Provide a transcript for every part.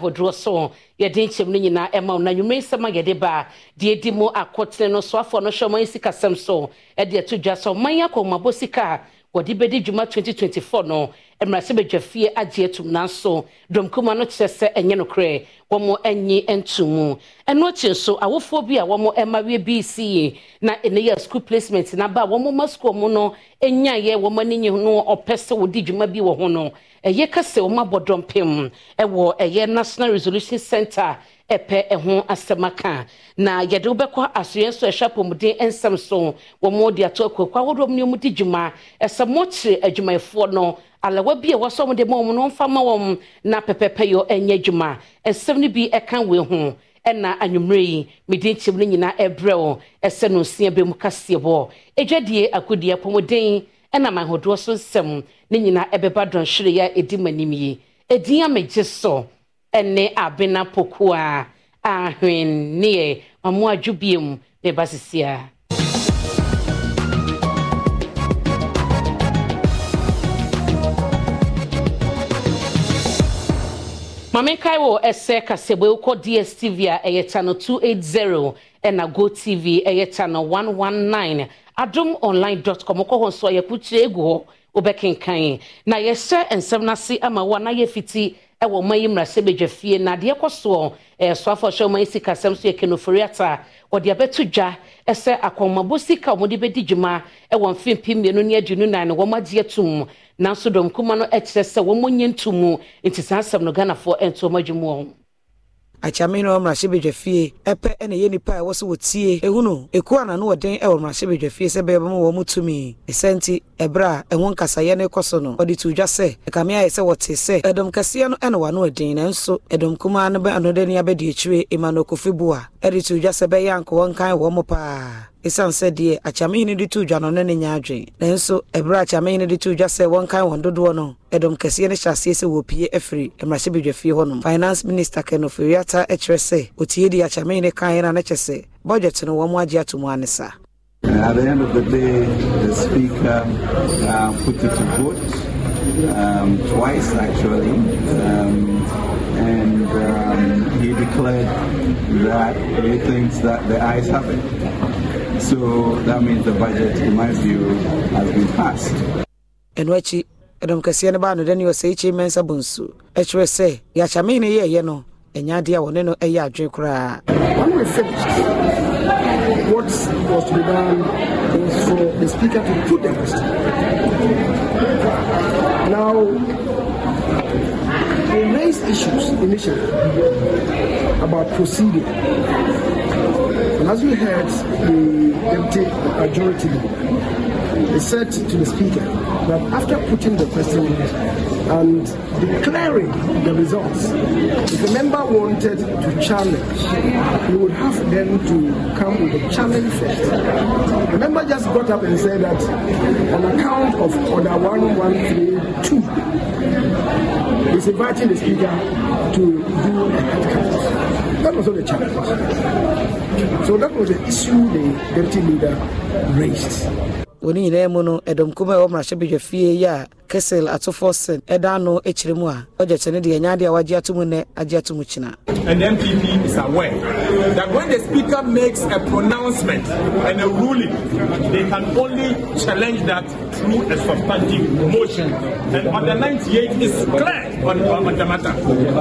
ahodoɔ so yɛde nkyɛm no nyinaa ɛma wo. Na nnwuma nsɛm a yɛde ba deɛ di mu akɔtene no soafoɔ no hwɛ ɔman sikasɛm so. Ɛde ato dwa sɛ ɔman akɔmmabɔ sika a wɔde bɛdi dwuma 2024 no mmerɛsɛ badwa fie agye atum nanso dɔmkuma no kyerɛ sɛ ɛnyɛ nokorɛ. Wɔn anyi ntom mu. Ɛno akyi nso awofoɔ bi a wɔn mmayewa bi si na ɛnɛ yɛ school placement n'aba a wɔn ma school mu no nyaeɛ wɔn ani nye no ɔpɛ sɛ wɔdi dwuma bi wɔ ho no. Ɛyɛ kɛse wɔn abɔ dɔmpem ɛwɔ ɛyɛ national resolution center ɛpɛ ɛho asɛm aka. Na yɛde wobɛkɔ asoɛ nso ɛhwɛ apɔmuden nsɛm so. Wɔn de ato akuakɔ ahodoɔ mu ne wɔn di dwuma. Ɛsɛ mɔkyerɛ adwumayɛfoɔ no alawa bi a wɔsɔ wɔn de ma wɔn no mfa ma wɔn na pɛpɛpɛ yɛ ɛnyɛ adwuma. Nsɛm no bi ɛka wei ho ɛna anwummerɛ yi mede nkyɛm no nyinaa ɛbrɛ wo ɛsɛ no nsia bɛ mu kaseɛ bɔ. Adwadie agodie apɔmuden ɛna mahodoɔ so nsɛm ne nyinaa ɛbɛba dɔnhwere a ɛdi mu anim yi. Ɛdin a megye so ɛne abena pokoa ahwenneɛ ɔmo adwo biem bɛba sesia maame kae wɔ ɛsɛ kasɛbɔ wokɔ dstv a ɛyɛ channel 280 ɛna go tv ɛyɛ channel 119 adom online com kɔ hɔ nso a yɛkokyerɛ egu hɔ wobɛkenkan na yɛhyɛ nsɛm no ase ama wo na yɛfiti ɛwɔ ɔma yi mmarahyɛ badwa fie na adeɛ kɔ soɔ ɛsoafo hyɛ ɔma yi sikasɛm so yɛ kenofori ata wɔde abɛto dwa ɛsɛ akɔmmabɔ sika a wɔde bɛdi dwuma ɛwɔ mfimpi mmienu ne aduonu nan wɔn agye atum nanso dɔmkuma no kyerɛ sɛ wɔn nyɛ ntom nti saa asɛm no ghanafoɔ ɛnto wɔn adwuma wɔn akyame no mmarahyɛ badwa fie. Ɛpɛ ɛna ɛyɛ nipa a ɛwɔ so wɔtie ɛhunu ɛku ana no wɔden ɛwɔ mmarahyɛ badwa fie sɛ bɛyɛ bɛma wɔ mu tumi. Ɛsɛ nti ɛberɛ a ɛho nkasayɛ no kɔ so no ɔde to dwa sɛ ɛkame ayɛ sɛ wɔte sɛ ɛdɔm kɛseɛ no ɛna wano ɛden nanso ɛdɔm kumaa no bɛ abɛdi akyire emmanuel kofi boa ɛde to dwa sɛ bɛyɛ anka wɔnkan wɔ mo paa ɛsiane sɛ deɛ akyamehene de to dwa no no ne nya adwen. Nanso ɛberɛ akyamehene de to dwa sɛ wɔnkan wɔn dodoɔ no ɛdɔm kɛseɛ no hyɛ aseɛ sɛ wɔpie afiri mmarahyɛ badwa fie hɔnom. Finance minister ken ofori-atta kyerɛ sɛ ɔtie di akyamehene kaeɛ no na kyɛ sɛ budget no wɔn agye ato ane saa At the end of the day, the Speaker uh, put it to vote um, twice, actually, um, and um, he declared that he thinks that the ayes have it. So that means the budget, in my view, has been passed. ɛno akyi ɛdɔm kɛseɛ no baa no dɛ ne ɔsɛ ikyi mɛnsa bo nsu ɛkyerɛ sɛ yɛakyame ne yɛɛyɛ no ɛnyɛ adeɛ a wɔne no ɛyɛ adwene koraa When we finished, what was to be done was for the speaker to put the question. Now, they raised issues initially about proceeding. And as we heard, the deputy majority leader said to the speaker that after putting the question and declaring the results, if a member wanted to challenge, he would have them to come with a challenge first. The member just got up and said that on account of order 1132, he's inviting the speaker to do a head. That was not the challenge. So that was the issue the deputy leader raised. wɔn nyinaa mu no ɛdɔm kumaa ɛwɔ mmarahyɛ badwa fie yi a kesel atofoɔ sen ɛda ano akyire mu a ɔgya kyɛ no deɛ ɛnyɛ adeɛ a wagye ato mu nnɛ agye ato mu kyina and MPP is aware that when the speaker makes a pronouncement and a ruling, they can only challenge that through a substantive motion. And the 98 is clear on, on the matter.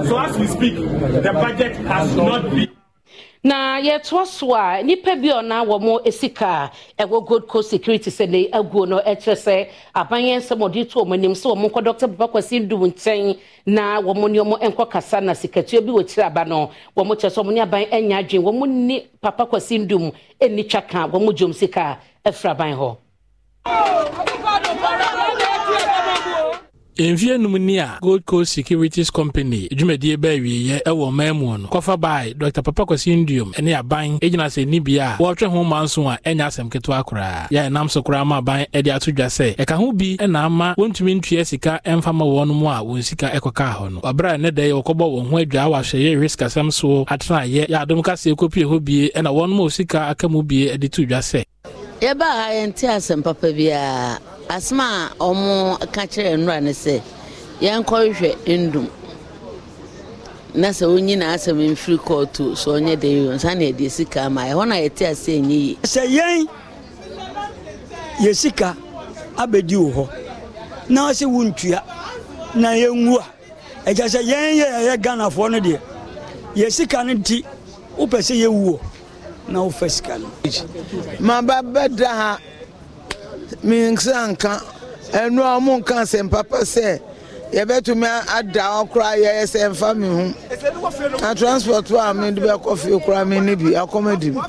So as we speak, the budget has not been. Na yɛtoa so a nnipa bi ɔna wɔ mo sika a ɛwɔ gold coast security sɛ ne aguo no ɛkyerɛ sɛ aban nsɛm ɔde to ɔmo anim sɛ wɔn nkɔ dr papa kwasi ndum nkyɛn na wɔn ne wɔn nkɔ kasa na sikatua bi wɔ kyerɛ aba no wɔn kyerɛ sɛ wɔn ne aban anya adwene wɔn ne papa kwasi ndum ɛni twa ka wɔn dwom sika ɛfiri aban hɔ. Mfie num ni a gold coast securities company dwumadie baa wieɛ ɛwɔ ɔman mu no kɔfa bae dr. Papa kwasi ndiom ne aban gyina sɛ nni bia a wɔretwɛ ho ma nso a ɛnyɛ asɛm ketewa koraa. Yɛ ɛnam so koraa ma aban de ato dwa sɛ ɛka ho bi na ama wɔntumi ntua sika ɛmfa ma wɔn mu a wɔn sika ɛkɔkaa hɔ no. Ɔberɛ a ne dɛ wɔkɔbɔ wɔn ho adwaa wɔ ahwɛyɛ risk asɛm so atenayɛ yɛ adom kaseɛ kɔpie hɔ bie ɛna wɔn mu a sika aka mu bie de to dwa sɛ. Yɛbaa yɛnte asɛm papa biara asɛm a ɔmo ka kyerɛ nnura ne sɛ yɛnkɔhwehwɛ ndum. Na sɛ wonyina asɛm mfiri kɔɔto sɛ ɔnyɛ den yi nsa na yɛde sika ama ɛhɔ na yɛte ase ɛnyɛ yie. Sɛ yɛn yɛ sika abɛdi wɔ hɔ na sɛ wontua na yɛnwu a ɛkyɛ sɛ yɛn yɛ yɛyɛ ghanafoɔ no deɛ yɛ sika no nti wopɛ sɛ yɛwuo na wofa sika no. Maba bɛda ha mensa nka ɛno a ɔmo nka asɛmpapa sɛ yɛbɛtumi ada hɔ koraa yɛyɛ sɛ mfa me ho. Na transport a mede bɛkɔ fie koraa me ne bi akɔmadi m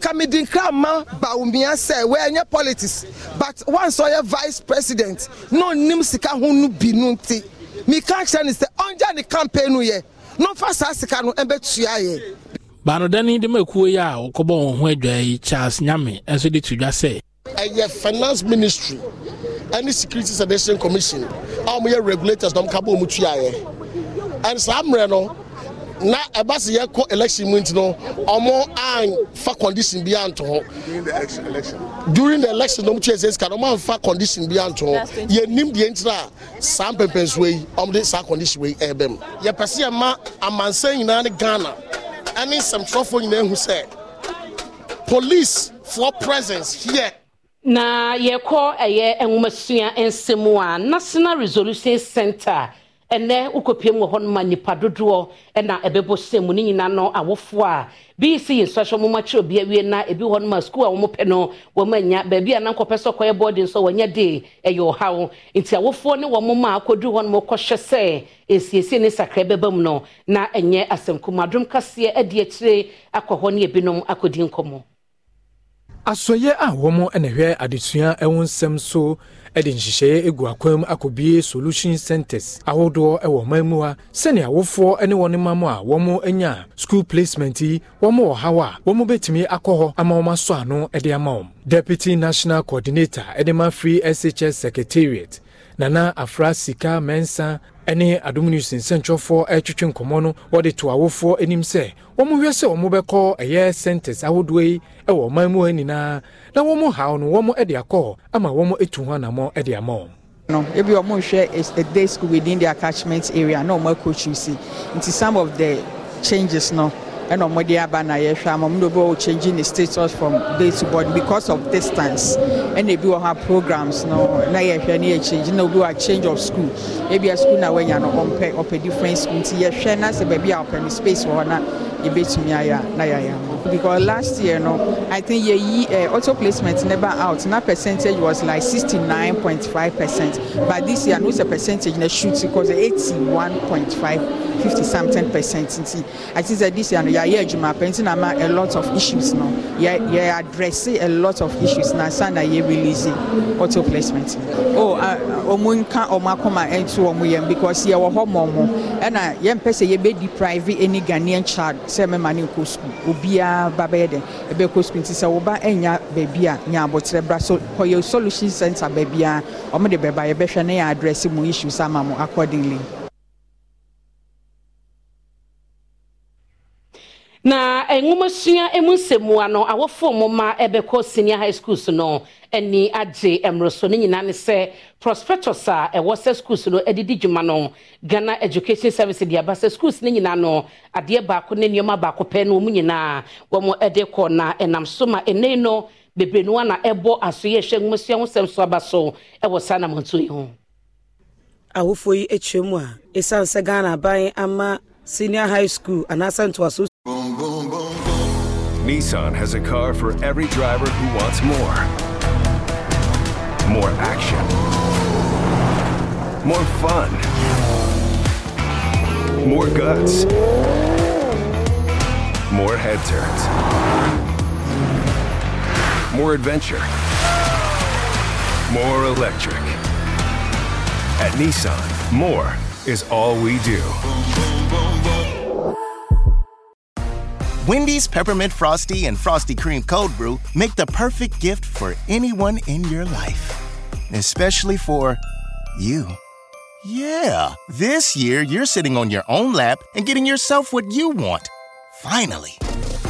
ka mede nkra ma baomia sɛ wɔɛnyɛ politics but once ɔyɛ vice president na ɔnim sika ho no bi no nti meka kyerɛ ne sɛ ɔngya ne campaign no yɛ. Na ɔmfa saa sika no ɛbɛtua yɛ. Baanodani de ma kuo yi a wɔkɔbɔ wɔn ho adwa yi charles nyame nso de to dwa sɛ ɛyɛ finance ministry ɛne security sedition commission a wɔn yɛ regulators na wɔn ka bɔ wɔn tuaeɛ ɛn saa mmerɛ no na ɛba sɛ yɛkɔ election mu nti no wɔn anfa condition bi anto hɔ during the election na wɔn tua sɛ sika na wɔn anfa condition bi anto hɔ yɛnim deɛ ntina a saa mpɛmpɛnsoɔ yi wɔn de saa condition wei ɛɛbɛm yɛpɛ sɛ yɛma amansan nyinaa ne ghana ɛne nsɛmtwerɛfoɔ nyinaa ehu sɛ police for presence here na yɛkɔ ɛyɛ nwomasua nsɛm a national resolution center ɛnɛ wokɔpie mu wɔ hɔ noma nipa dodoɔ ɛna ɛbɛbɔ hyɛ mu ne nyinaa no awofoɔ a bi si yɛ nsɔhwɛ mo makyerɛ obi awie na ebi wɔ noma sukuu a wɔn pɛ no wɔn anya. Baabi a nankɔpɛ sɛ ɔkɔyɛ boarding so wɔnyɛ de ɛyɛ ɔhaw. Nti awofoɔ ne wɔn ma akɔdu hɔ nom kɔhwɛ sɛ esiesie ne sakra bɛba mu no na ɛnyɛ asɛm. Kumadum kaseɛ ɛde akyire akɔ hɔ ne ebinom akɔdi nkɔmɔ asɔyɛ a wɔn na hwɛ adesua ɛho nsɛm so de nhyehyɛeɛ egu akwan akɔbie solution centres ahodoɔ wɔ ɔman mu ha sɛnea awofoɔ ne wɔn mam a wɔn school placement yi wɔn wɔ haw a wɔn bɛtumi akɔ hɔ ama wɔn ano de ama wɔn. Deputy national coordinator de ma free shs secretariat nana afra sika mɛnsa ne adom news nsɛntwerɛfoɔ retwetwe nkɔmmɔ no wɔde to awofoɔ anim sɛ wɔn hwɛ sɛ wɔn bɛkɔ ɛyɛ centres ahodoɔ yi wɔ ɔman mu ha nyinaa na wɔn haw no wɔn de akɔ ama wɔn etu ho anammɔ de ama wɔn. no ebi ɔmo nhwɛ a day school within their catchment area na ɔmo akɔ tuusi nti some of the changes no ɛna ɔmo de aba na yɛhwɛ ama ɔmo de obi wɔ changing the status from day to board because of distance. Ɛna ebi wɔ ha programs no na yɛhwɛ ne yɛ change na obi wɔ change of school. Ebi a school na wɔanya no ɔmpɛ ɔpɛ different school. Nti yɛhwɛ na sɛ baabi a ɔpɛ no space wɔ hɔ na yɛbɛtumi ayɛ na yɛayɛ ama because last year no i think yɛyi uh, auto placement never out. Na percentage was like sixty nine point five percent. But this year no sɛ percentage na shoot because eighty one point five fifty something percent nti i think say this year no yɛayɛ adwuma pɛ nti a lot of issues no. Yɛ yɛ address a lot of issues na sa na yɛ release auto placement. Oh ɔmo nka ɔmo akoma ɛnto ɔmo yɛm because yɛwɔ hɔ ma ɔmo ɛna yɛmpɛ sɛ yɛbɛ deprive any ghanaian child sɛ mɛma ne nkɔ school obiara ba bɛyɛ dɛ ɛbɛkɔ school nti sɛ woba ɛnya baabi a nya abɔkyerɛ bra so kɔyɛ solution center baabi a ɔmo de bɛba yɛbɛhwɛ ne yɛ address mu issues ama mo accordingly. Na nwomasua mu nsɛmua no awofo mu ma ɛbɛkɔ senior high schools no ani agye mmoroso no nyinaa ne sɛ prospectus a ɛwɔ sɛ schools no adidi dwuma no ghana education service de aba sɛ schools no nyinaa no adeɛ baako ne nneɛma baako pɛ no wɔn nyinaa wɔn de kɔ na ɛnam so ma ɛnɛ no bebree no na ɛbɔ asoyɛ ɛhwɛ nwomasua ho sɛm so aba so ɛwɔ saa namanto yi ho. awofoɔ yi akyerɛ mu a ɛsiane sɛ ghana aban ama senior high school anaasɛ ntoaso Nissan has a car for every driver who wants more. More action. More fun. More guts. More head turns. More adventure. More electric. At Nissan, more is all we do. Wendy's Peppermint Frosty and Frosty Cream Cold Brew make the perfect gift for anyone in your life, especially for you. Yeah, this year you're sitting on your own lap and getting yourself what you want. Finally.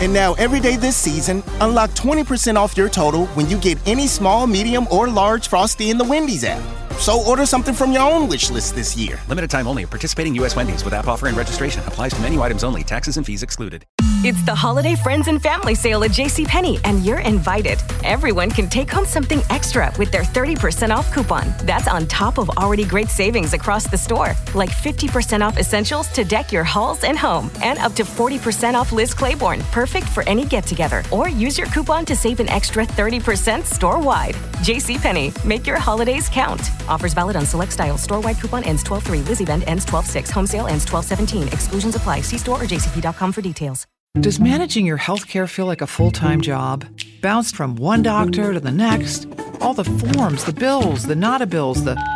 And now, every day this season, unlock 20% off your total when you get any small, medium, or large Frosty in the Wendy's app. So order something from your own wish list this year. Limited time only. Participating U.S. Wendy's with app offer and registration applies to menu items only. Taxes and fees excluded. It's the holiday friends and family sale at JCPenney, and you're invited. Everyone can take home something extra with their 30% off coupon. That's on top of already great savings across the store, like 50% off essentials to deck your halls and home, and up to 40% off Liz Claiborne, perfect for any get together. Or use your coupon to save an extra 30% store wide. JCPenney, make your holidays count. Offers valid on select styles. Store wide coupon ends 12 3. Liz event ends 12 6. Home sale ends 12 17. Exclusions apply. See store or jcp.com for details. Does managing your healthcare feel like a full time job? Bounced from one doctor to the next? All the forms, the bills, the nada bills, the.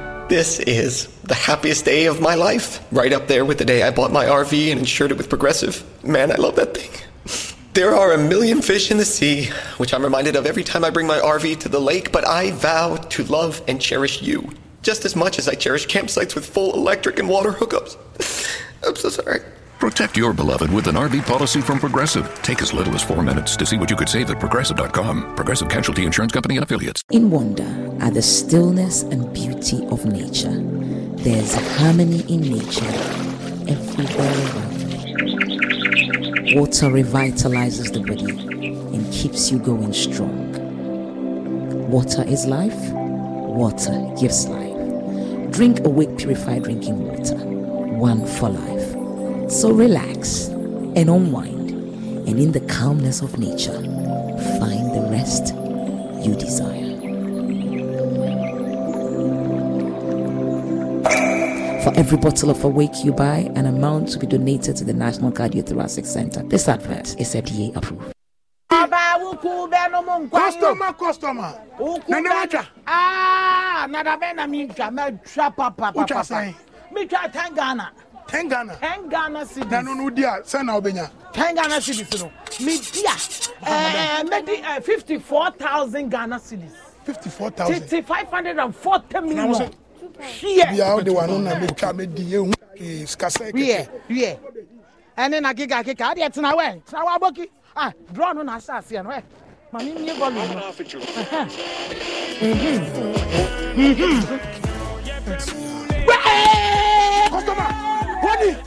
this is the happiest day of my life. Right up there with the day I bought my RV and insured it with Progressive. Man, I love that thing. There are a million fish in the sea, which I'm reminded of every time I bring my RV to the lake, but I vow to love and cherish you just as much as I cherish campsites with full electric and water hookups. I'm so sorry. Protect your beloved with an RV policy from Progressive. Take as little as four minutes to see what you could save at progressive.com. Progressive Casualty Insurance Company and Affiliates. In wonder at the stillness and beauty of nature, there's harmony in nature everywhere around. Water revitalizes the body and keeps you going strong. Water is life. Water gives life. Drink Awake Purified Drinking Water. One for life. So relax and unwind, and in the calmness of nature, find the rest you desire. For every bottle of Awake you buy, an amount to be donated to the National Cardiothoracic Center. This advert is FDA approved. customer customer nana waja Ah, nada bɛn na mi twa mɛ twa papa Wotwa papa. sɛn? Mi twa ten Ghana. ten ghana cedis. na no no di a sɛn na wobɛnya Ten Ghana cedis no. Mi di a. Ɛɛ mɛ di fifty four thousand Ghana cedis. fifty four thousand Titi five hundred and forty million. sɛ Hwɛ. bia wode wa no na metwa medi ehu ee sikasɛ Hwɛ hwɛ. Ɛne na kika kika adeɛ tena wɛ tena wɔ aboki. Ah draw no na ahyɛ aseɛ no ɛ. Maame mi nye no. Mhm. Customer, wadi,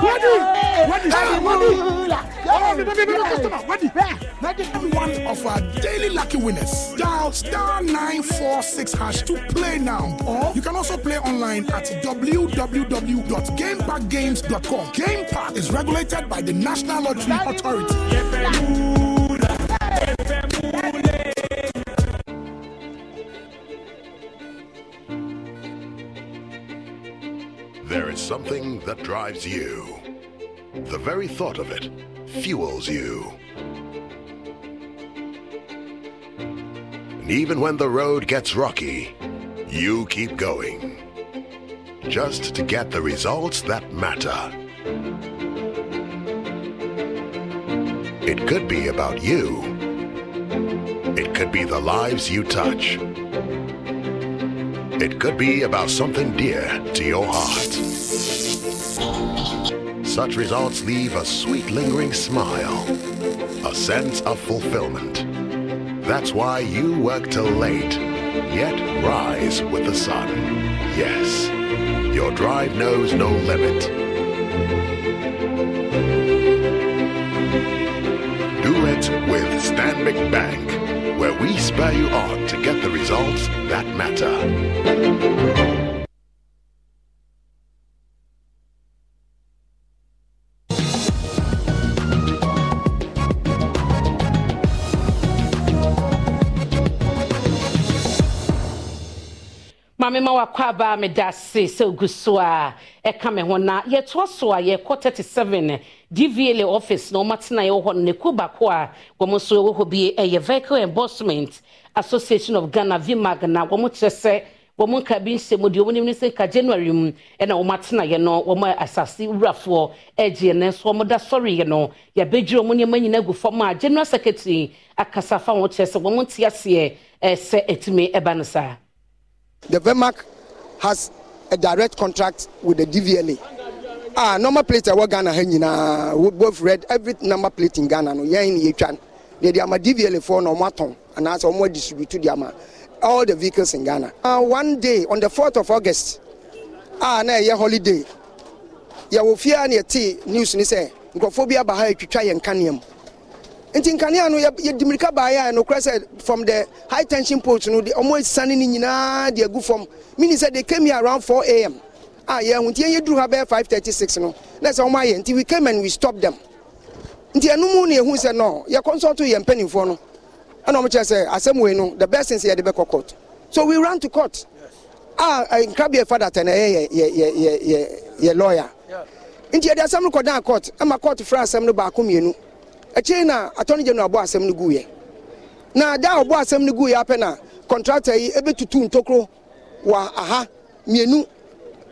wadi, wadi, ah, wadi. Oh, wadi. Wadi, one of our daily lucky winners. Dial star nine four six hash to play now. Or you can also play online at www.gamepackgames.com. Game Park is regulated by the National Lottery Authority. Is something that drives you. The very thought of it fuels you. And even when the road gets rocky, you keep going. Just to get the results that matter. It could be about you. It could be the lives you touch. It could be about something dear to your heart. Such results leave a sweet lingering smile, a sense of fulfillment. That's why you work till late, yet rise with the sun. Yes, your drive knows no limit. Do it with Stanbic Bank, where we spur you on to get the results that matter. maame ma wakɔ aba meda ase sɛ ogu so a ɛka me ho na yɛtoa so a yɛkɔ 37 dvla office na ɔmatena yɛwɔ hɔ no ne ku baako a wɔn nso wɔ hɔ bi ɛyɛ vehicle enforcement association of ghana vmag na wɔn kyerɛ sɛ wɔn nka bi nsɛm deɛ wɔn nim ne sɛ nka january mu ɛna wɔn atenaeɛ no wɔn asase wurafoɔ ɛgyeɛ no nso wɔn da sɔreeɛ no yɛabɛdwiri wɔn nneɛma nyinaa agu fam a general secretary akasa fa wɔn kyerɛ sɛ wɔn te aseɛ ɛsɛ ɛtumi ɛba no saa. the vemac has a direct contract with the dvla ah number plate ɛwɔ ghana ha nyinaa. Both read every number plate in ghana no. Yɛn ni yɛtwa no. Deɛ de ama dvla foɔ na wɔn atɔn anaasɛ wɔn adistribute de ama all the vehicles in ghana. Uh, one day on the fourth of august ah na ɛyɛ holiday. Yɛwɔ fie a na yɛte news ni sɛ nkurɔfoɔ bi aba ha atwitwa yɛn kanea mu. Nti nkanea no yɛdi mirika baeɛ a nokorɛ sɛ from the high tension post no ɔmo asane no nyinaa de agu fam. Mini sɛ they came here around 4 am a yɛhu nti yɛnyɛ duru ha bɛyɛ 536 no na sɛ ɔmo ayɛ nti we came and we stopped them. Nti ɛno mu na yɛhu sɛ no yɛ consult yɛ mpanimfoɔ no ɛna ɔmo kyerɛ sɛ asɛm wei no the best thing sɛ yɛde bɛkɔ court. So we ran to court. A nkrabea fada tɛ na ɛyɛ yɛ lawyer. Nti yɛde asɛm no kɔdan court ɛma court fra asɛm no baako mmienu. Akyire na attorney general abɔ asɛm no guiɛ. Na da ɔbɔ asɛm no guiɛ apɛ na contractor yi ɛbɛtutu ntokuro wɔ aha mmienu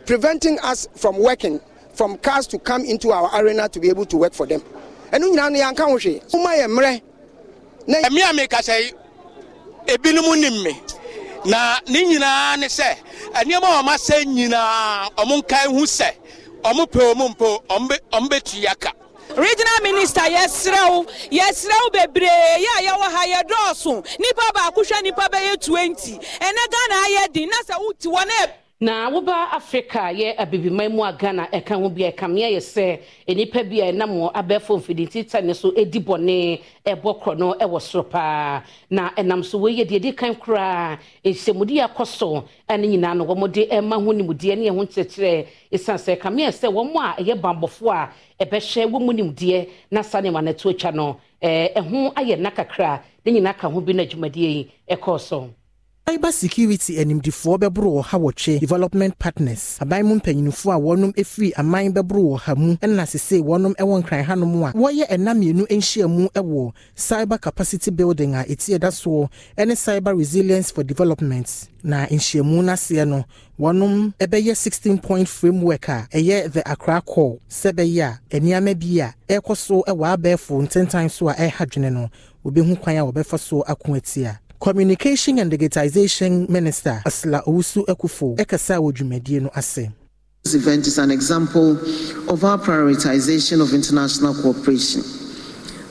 preventing us from working from cars to come into our arena to be able to work for them. Ɛno nyinaa no yɛanka ho hwee. Woma yɛ mmerɛ. Ɛme a mekasa yi ebinom nim me na ne nyinaa ne sɛ nneɛma a ɔma sɛ nyinaa ɔmo nkae hu sɛ ɔmo pɛ ɔmo mpo ɔmo bɛtu yaka. Regional minister yɛserɛw yɛserɛw bebree. Yɛ a yɛwɔ ha yɛdɔɔso. Nipa baako hwɛ nipa bɛyɛ 20 ɛnɛ ghana ayɛ den. Na sɛ wote wɔ ne na woba africa yɛ abibiman mu a ghana ɛka ho bi a ɛkamea yɛ sɛ nnipa bi a ɛnam abɛɛfo mfidintita ne so ɛdi bɔne ɛbɔ korɔ no ɛwɔ soro paa. Na ɛnam so wɔyɛ deɛ ɛdi kan koraa. Nhyɛmudi akɔ so ɛne nyinaa no wɔmde ɛma ho nimdeɛ ne ɛho nkyerɛkyerɛ. Ɛsiane sɛ kamea sɛ wɔn a ɛyɛ bambɔfoɔ a ɛbɛhyɛ wɔn mu nimdeɛ na saa nneɛma no ɛto atwa no ɛho ayɛ nna kakra. Ne nyinaa ka ho bi no adwumadeɛ yi ɛkɔɔ so. Cyber security animdifoɔ bɛboro wɔ ha wɔtwe development partners. Aban mu mpanyinfoɔ a wɔnom efiri aman bɛboro wɔ ha mu ɛna sese wɔnom ɛwɔ nkran hanom a wɔyɛ ɛna mmienu nhyiamu ɛwɔ cyber capacity building a eti ɛda soɔ ɛne cyber resilience for development. Na nhyiamu n'aseɛ no wɔnom ɛbɛyɛ sixteen point framework a ɛyɛ the accra call. Sɛ bɛyɛ a nneɛma bi a ɛrekɔ so ɛwɔ abɛɛfo ntentan so a ɛreha dwene no obehu kwan a wɔbɛfa so ako atia communication and digitization minister ursula owusu-ekuful no ase This event is an example of our prioritization of international cooperation.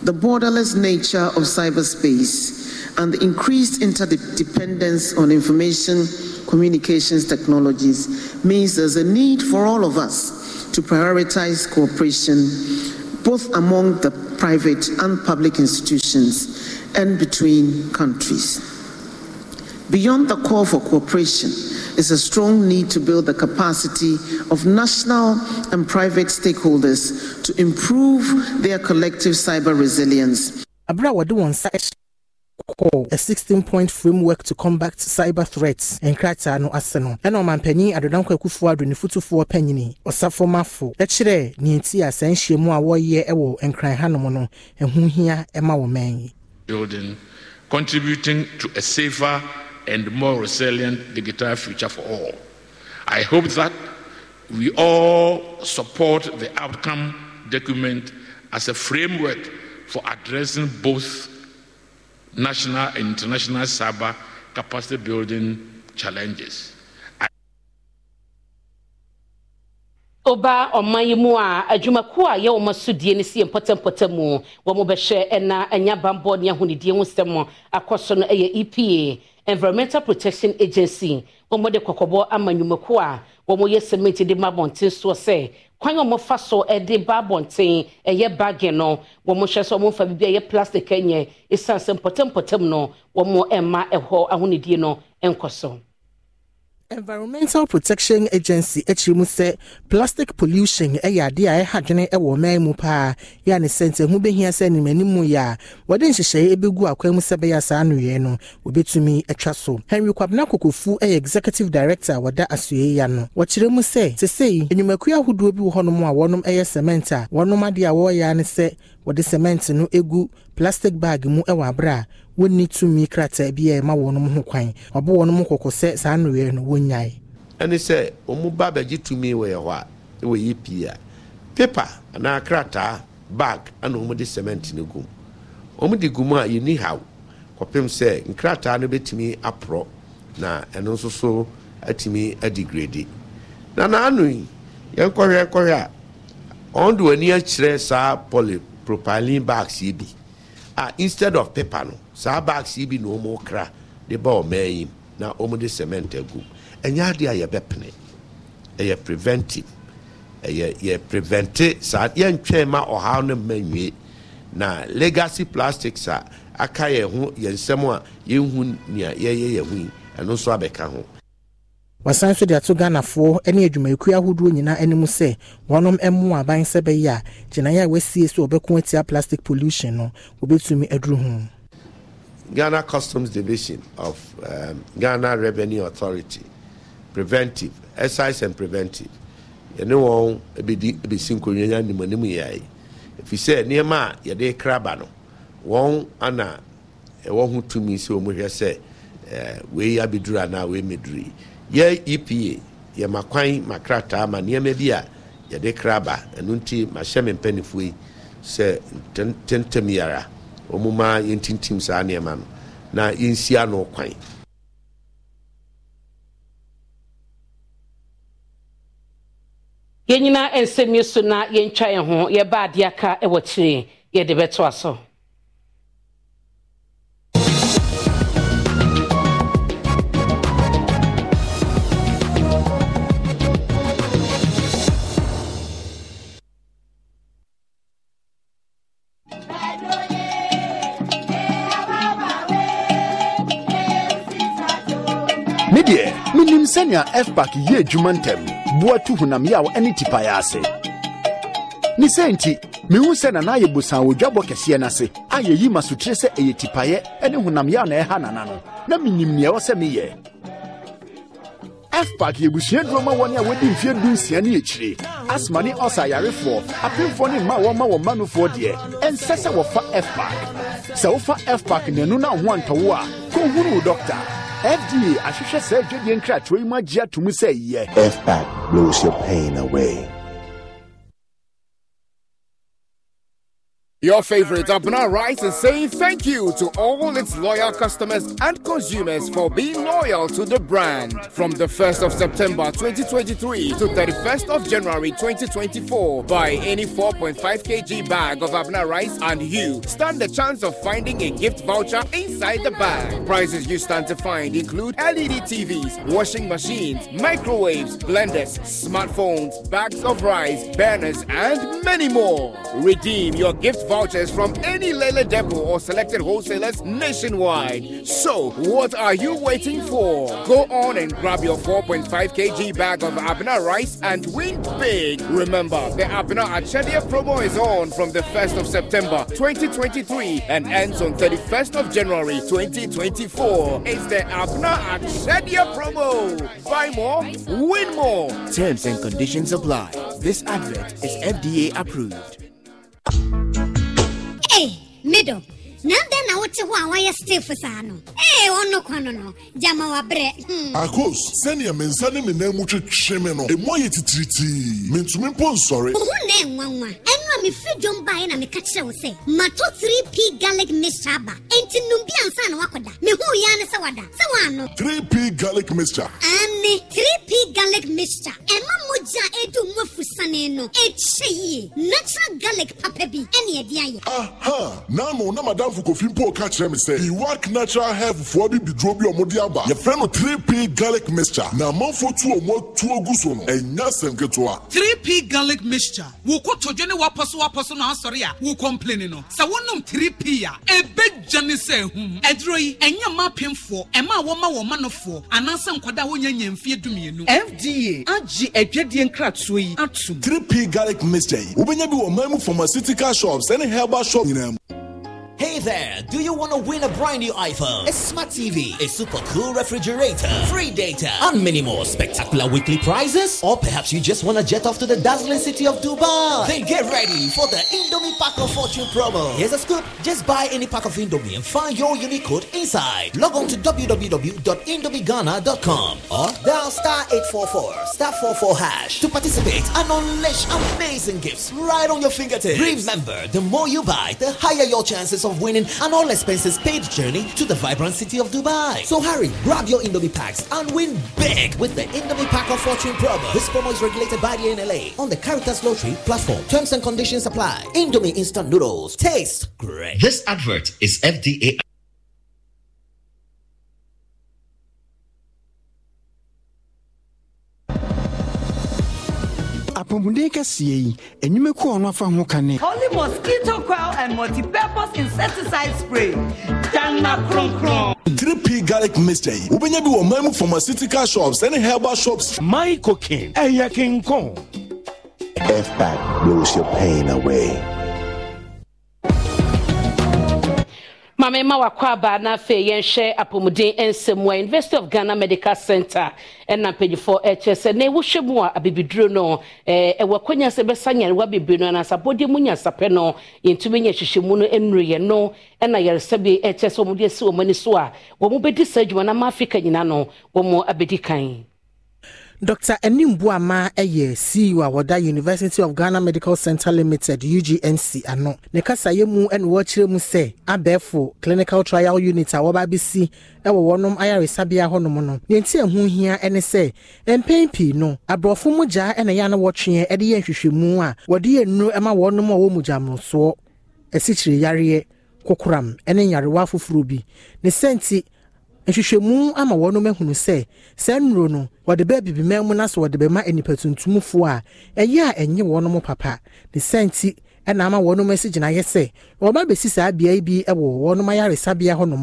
The borderless nature of cyberspace and the increased interdependence on information communications technologies means there's a need for all of us to prioritize cooperation both among the private and public institutions and between countries. Beyond the call for cooperation is a strong need to build the capacity of national and private stakeholders to improve their collective cyber resilience. abere a wɔde wɔn nsa call a 16 point framework to combat cyber threats nkrataa no ase no ɛna ɔmanpanyin addo dankwa akufo-addo ne fotofoɔ panyini ɔsafo mafo ɛkyerɛ nea nti a saa nhyiamu a wɔreyɛ wɔ nkran hanom no ɛho hia ma wɔ building, contributing to a safer and more resilient digital future for all. I hope that we all support the outcome document as a framework for addressing both national and international cyber capacity building challenges. Ɔba ɔman yi mu a adwumakuo a yɛ wɔn asodie no si mpɔtɛmpɔtɛ mu wɔn bɛhyɛ ɛna ɛnya bambɔ ne ahonidie ho nsɛm akɔ so no yɛ epa environmental protection agency wɔn de kɔkɔbɔ ama nnwumakuo a wɔn yɛ cement de ma abɔnten soɔ sɛ kwan a wɔfa so de ba abɔnten ɛyɛ baage no wɔn hyɛ sɛ wɔn fa biribi ɛyɛ plastic nyɛ esiane sɛ mpɔtɛmpɔtɛm no wɔn mma ɛhɔ ahonidie no nkɔ so. Environmental protection agency akyiri mu sɛ plastic pollution yɛ adeɛ a ɛha dwene wɔ ɔman mu paa. Yɛ ne sɛ nti ɛho bɛhia sɛ animanim mu yɛ a wɔde nhyehyɛeɛ bɛgu akwan mu sɛ bɛyɛ saa anoyɛ no wɔbɛtumi atwa so. Henry kwabena kokofu yɛ executive director a wɔda asoɛ ya no wɔkyerɛ mu sɛ sesei nnwumakuo ahodoɔ bi wɔ hɔnom a wɔnom yɛ cement a wɔnom adeɛ a wɔreyɛ ne sɛ wɔde cement no egu plastic bag mu wɔ abere a wɔnni tumi krataa bi a ɛma wɔn ho kwan. Ɔbɔ wɔn kɔkɔ sɛ saa nnɔyɛ no wɔnyae. ɛne sɛ wɔn ba bɛgye tumi wɔ yɛ hɔ a ɛwɔ yɛ pii a paper anaa krataa bag ɛna wɔn de cement no gum wɔn de gum a yɛni haw. Kɔpem sɛ nkrataa no bɛtumi aporɔ na ɛno nso so atumi adigrade na n'ano yi yɛnkɔhwɛ nkɔhwɛ a wɔn de wɔn ani akyerɛ saa polypropylene bags yi bi. A instead of paper no saa bags yi bi na wɔn kra de ba ɔman yi na wɔn de cement agu ɛnyɛ adeɛ a yɛbɛpene. Ɛyɛ preventive. Ɛyɛ yɛ prevente saa yɛntwɛn ma ɔhaw no mma nwie. Na legacy plastics a aka yɛn ho yɛn nsɛm a yɛnhu nea yɛyɛ yɛn ho yi ɛno nso abɛka ho. Wasan nso de ato ghanafoɔ ne adwumayɛkuo ahodoɔ nyinaa anim sɛ wɔnom mmoa aban sɛ bɛyɛ a gyinaeɛ a wasie sɛ wɔbɛko atia plastic pollution no wɔbɛtumi aduru ho. Ghana customs division of um, ghana revenue authority preventive excise and preventive. Yɛne wɔn bɛdi bɛsi nkonnwa nya animanim yɛe ɛfiri sɛ nneɛma a yɛde kraba no wɔn ana ɛwɔ ho tumi sɛ wɔn hwɛ sɛ ɛɛ wei abɛduru anaa wei mɛduru yɛ epa yɛma kwan ma krataa ma nneɛma bi a yɛde kraba. Ɛno nti mahyɛ me mpanimfoɔ yi sɛ ntɛntɛm yara wɔn ma yɛntintim saa nneɛma no. Na yɛnsi ano kwan. Yɛn nsɛm yi so na yɛntwa yɛn ho. Yɛba adeɛ aka wɔ kyire yɛde bɛtoa so. Sɛnea fpak yɛ adwuma ntɛm boa tu honam yaw ne tipaeɛ ase. Ne sɛ nti mehu sɛ nana ayɛ bosan wɔ dwabɔ kɛseɛ no ase. A yɛyi ma sotire sɛ ɛyɛ tipaeɛ ne honam yaw na ɛha nana no. Na menim nea ɛwɔ sɛ meyɛ. Fpak yɛbusua duro ma wɔne a wɔdi mfeɛ du nsia ne akyire. Asma ne ɔsa ayarefoɔ apemfoɔ ne mma a wɔma wɔn manofoɔ deɛ ɛnsɛ sɛ wɔfa fpak sɛ wofa fpak nanu na wo ho antɔwo a kɔhunu wo dɔkta fda ahwehwɛ saa adwadeɛ nkratoɔ yi mu agye ato mu sɛ yɛ FPAC blows your pain away. Your favorite Abna Rice is saying thank you to all its loyal customers and consumers for being loyal to the brand. From the 1st of September 2023 to 31st of January 2024, buy any 4.5 kg bag of Abna Rice and you stand the chance of finding a gift voucher inside the bag. Prizes you stand to find include LED TVs, washing machines, microwaves, blenders, smartphones, bags of rice, banners, and many more. Redeem your gift vouchers from any Lele depot or selected wholesalers nationwide. So, what are you waiting for? Go on and grab your 4.5 kg bag of Abna rice and win big. Remember, the Abna Achedia promo is on from the 1st of September 2023 and ends on 31st of January 2024. It's the Abna Achedia promo. Buy more, win more. Terms and conditions apply. This advert is FDA approved. middle na dɛn na wote hɔ a woayɛ stiff saa no ee ɔno kwa no. No gyama wabrɛ akos sɛnea me nsa ne me nan mu twetwe me no. Ɛmu ayɛ titiritii mentumi mpo nsɔre wo ho na ɛnwanwa ɛno a mefiri dwom baeɛ na meka kyerɛ wo sɛ mato 3p garlic mixture. Aba enti nom bi ansa na woakɔda mehuu yɛa ne sɛ wada sɛ woano 3p garlic mixture. Ane 3p garlic mixture. Ɛma mogya a ɛdu mu afusane no ɛkyɛ yie natural garlic papa bi ɛne ɛde ayɛ aha naano na madamfo kofi mpo ka kyerɛ me sɛ iwak natural health foɔ bi biduro bi a ɔmode aba yɛfrɛ no 3p garlic mixture. Na amanfo tu ɔmo atu agu so no. Ɛnya asɛm ketewa 3p garlic mixture. Wo kotodwe ne wapɔ so wapɔ so na asɔre a wo complain no sɛ wonom 3p a ɛbɛgya ne sɛ ahum ɛduro yi ɛnyɛ ma apemfoɔ ɛma a wɔma wɔn manofoɔ anaasɛ nkwadaa a wonya nya mfeɛ dumienu fda agye adwadeɛ nkratoɔ yi atom 3p garlic mixture yi wobɛnya bi wɔ man mu pharmaceutical shops ɛne herbal shop nyinaa mu Hey there, do you want to win a brand new iPhone, a smart TV, a super cool refrigerator, free data, and many more spectacular weekly prizes? Or perhaps you just want to jet off to the dazzling city of Dubai? Then get ready for the Indomie Pack of Fortune promo. Here's a scoop just buy any pack of Indomie and find your unique code inside. Log on to www.indomieghana.com or dial star 844 star 44 hash to participate and unleash amazing gifts right on your fingertips. Remember, the more you buy, the higher your chances of winning an all expenses paid journey to the vibrant city of Dubai. So hurry, grab your Indomie packs and win big with the Indomie Pack of Fortune promo. This promo is regulated by the NLA on the Caritas Lottery platform. Terms and conditions apply. Indomie instant noodles taste great. This advert is FDA apɔmuden kɛseɛ yi enyimeku a ɔno afa ho kane Holy mosquito coil and multi-purpose insecticide spray. Dana kron kron. 3p garlic mixture yi wobɛnya bi wɔ man mu pharmaceutical shops ɛne herbal shops my cocaine ɛyɛ kinkɔn F-Pack blows your pain away. Maame ma wakɔ aba na afei yɛnhyɛ apɔmuden nsɛm a university of ghana medical center ɛna mpanyinfoɔ ɛkyerɛ sɛ na ewohyɛ mu a abibiduro no ɛɛ ɛwɔ akɔnya sɛ bɛsa nyarewa bebree no anasa abɔdeɛ mu nyasapɛ no yɛntumi nyɛ hyehyɛ mu no nnuro yɛn no ɛna yɛresa bi ɛkyerɛ sɛ wɔn de asi wɔn so a wɔn bɛdi saa adwuma na ama africa nyinaa no wɔn abɛdi kan. Dr. Enimbuama Eye, CEO of the University of Ghana Medical Center Limited, UGMC, ano. Ne kasa ye mu en wachire mu se, abefo, clinical trial unit a waba bisi, ewa wonom ayare sabia honom no. Nenti ehu hia ene se, empem pii no, abrofo mu gya ene ya na wotwe e de ye hwehwemu a, wode ye nru ema wonom a wo mu gya mroso. Esikyire kokoram ene yarewa foforo bi. Ne senti nhwehwɛmu ama wɔn ahunu sɛ saa nnuro no wɔde bɛɛ bibiman mu na wɔde bɛma nipa tuntumfoɔ a ɛyɛ a ɛnyɛ wɔn papa ne sɛnti ɛna ama wɔn asi gyinaeɛ sɛ wɔba bɛsi saa beaeɛ bi wɔ wɔn ayaresabea hɔnom.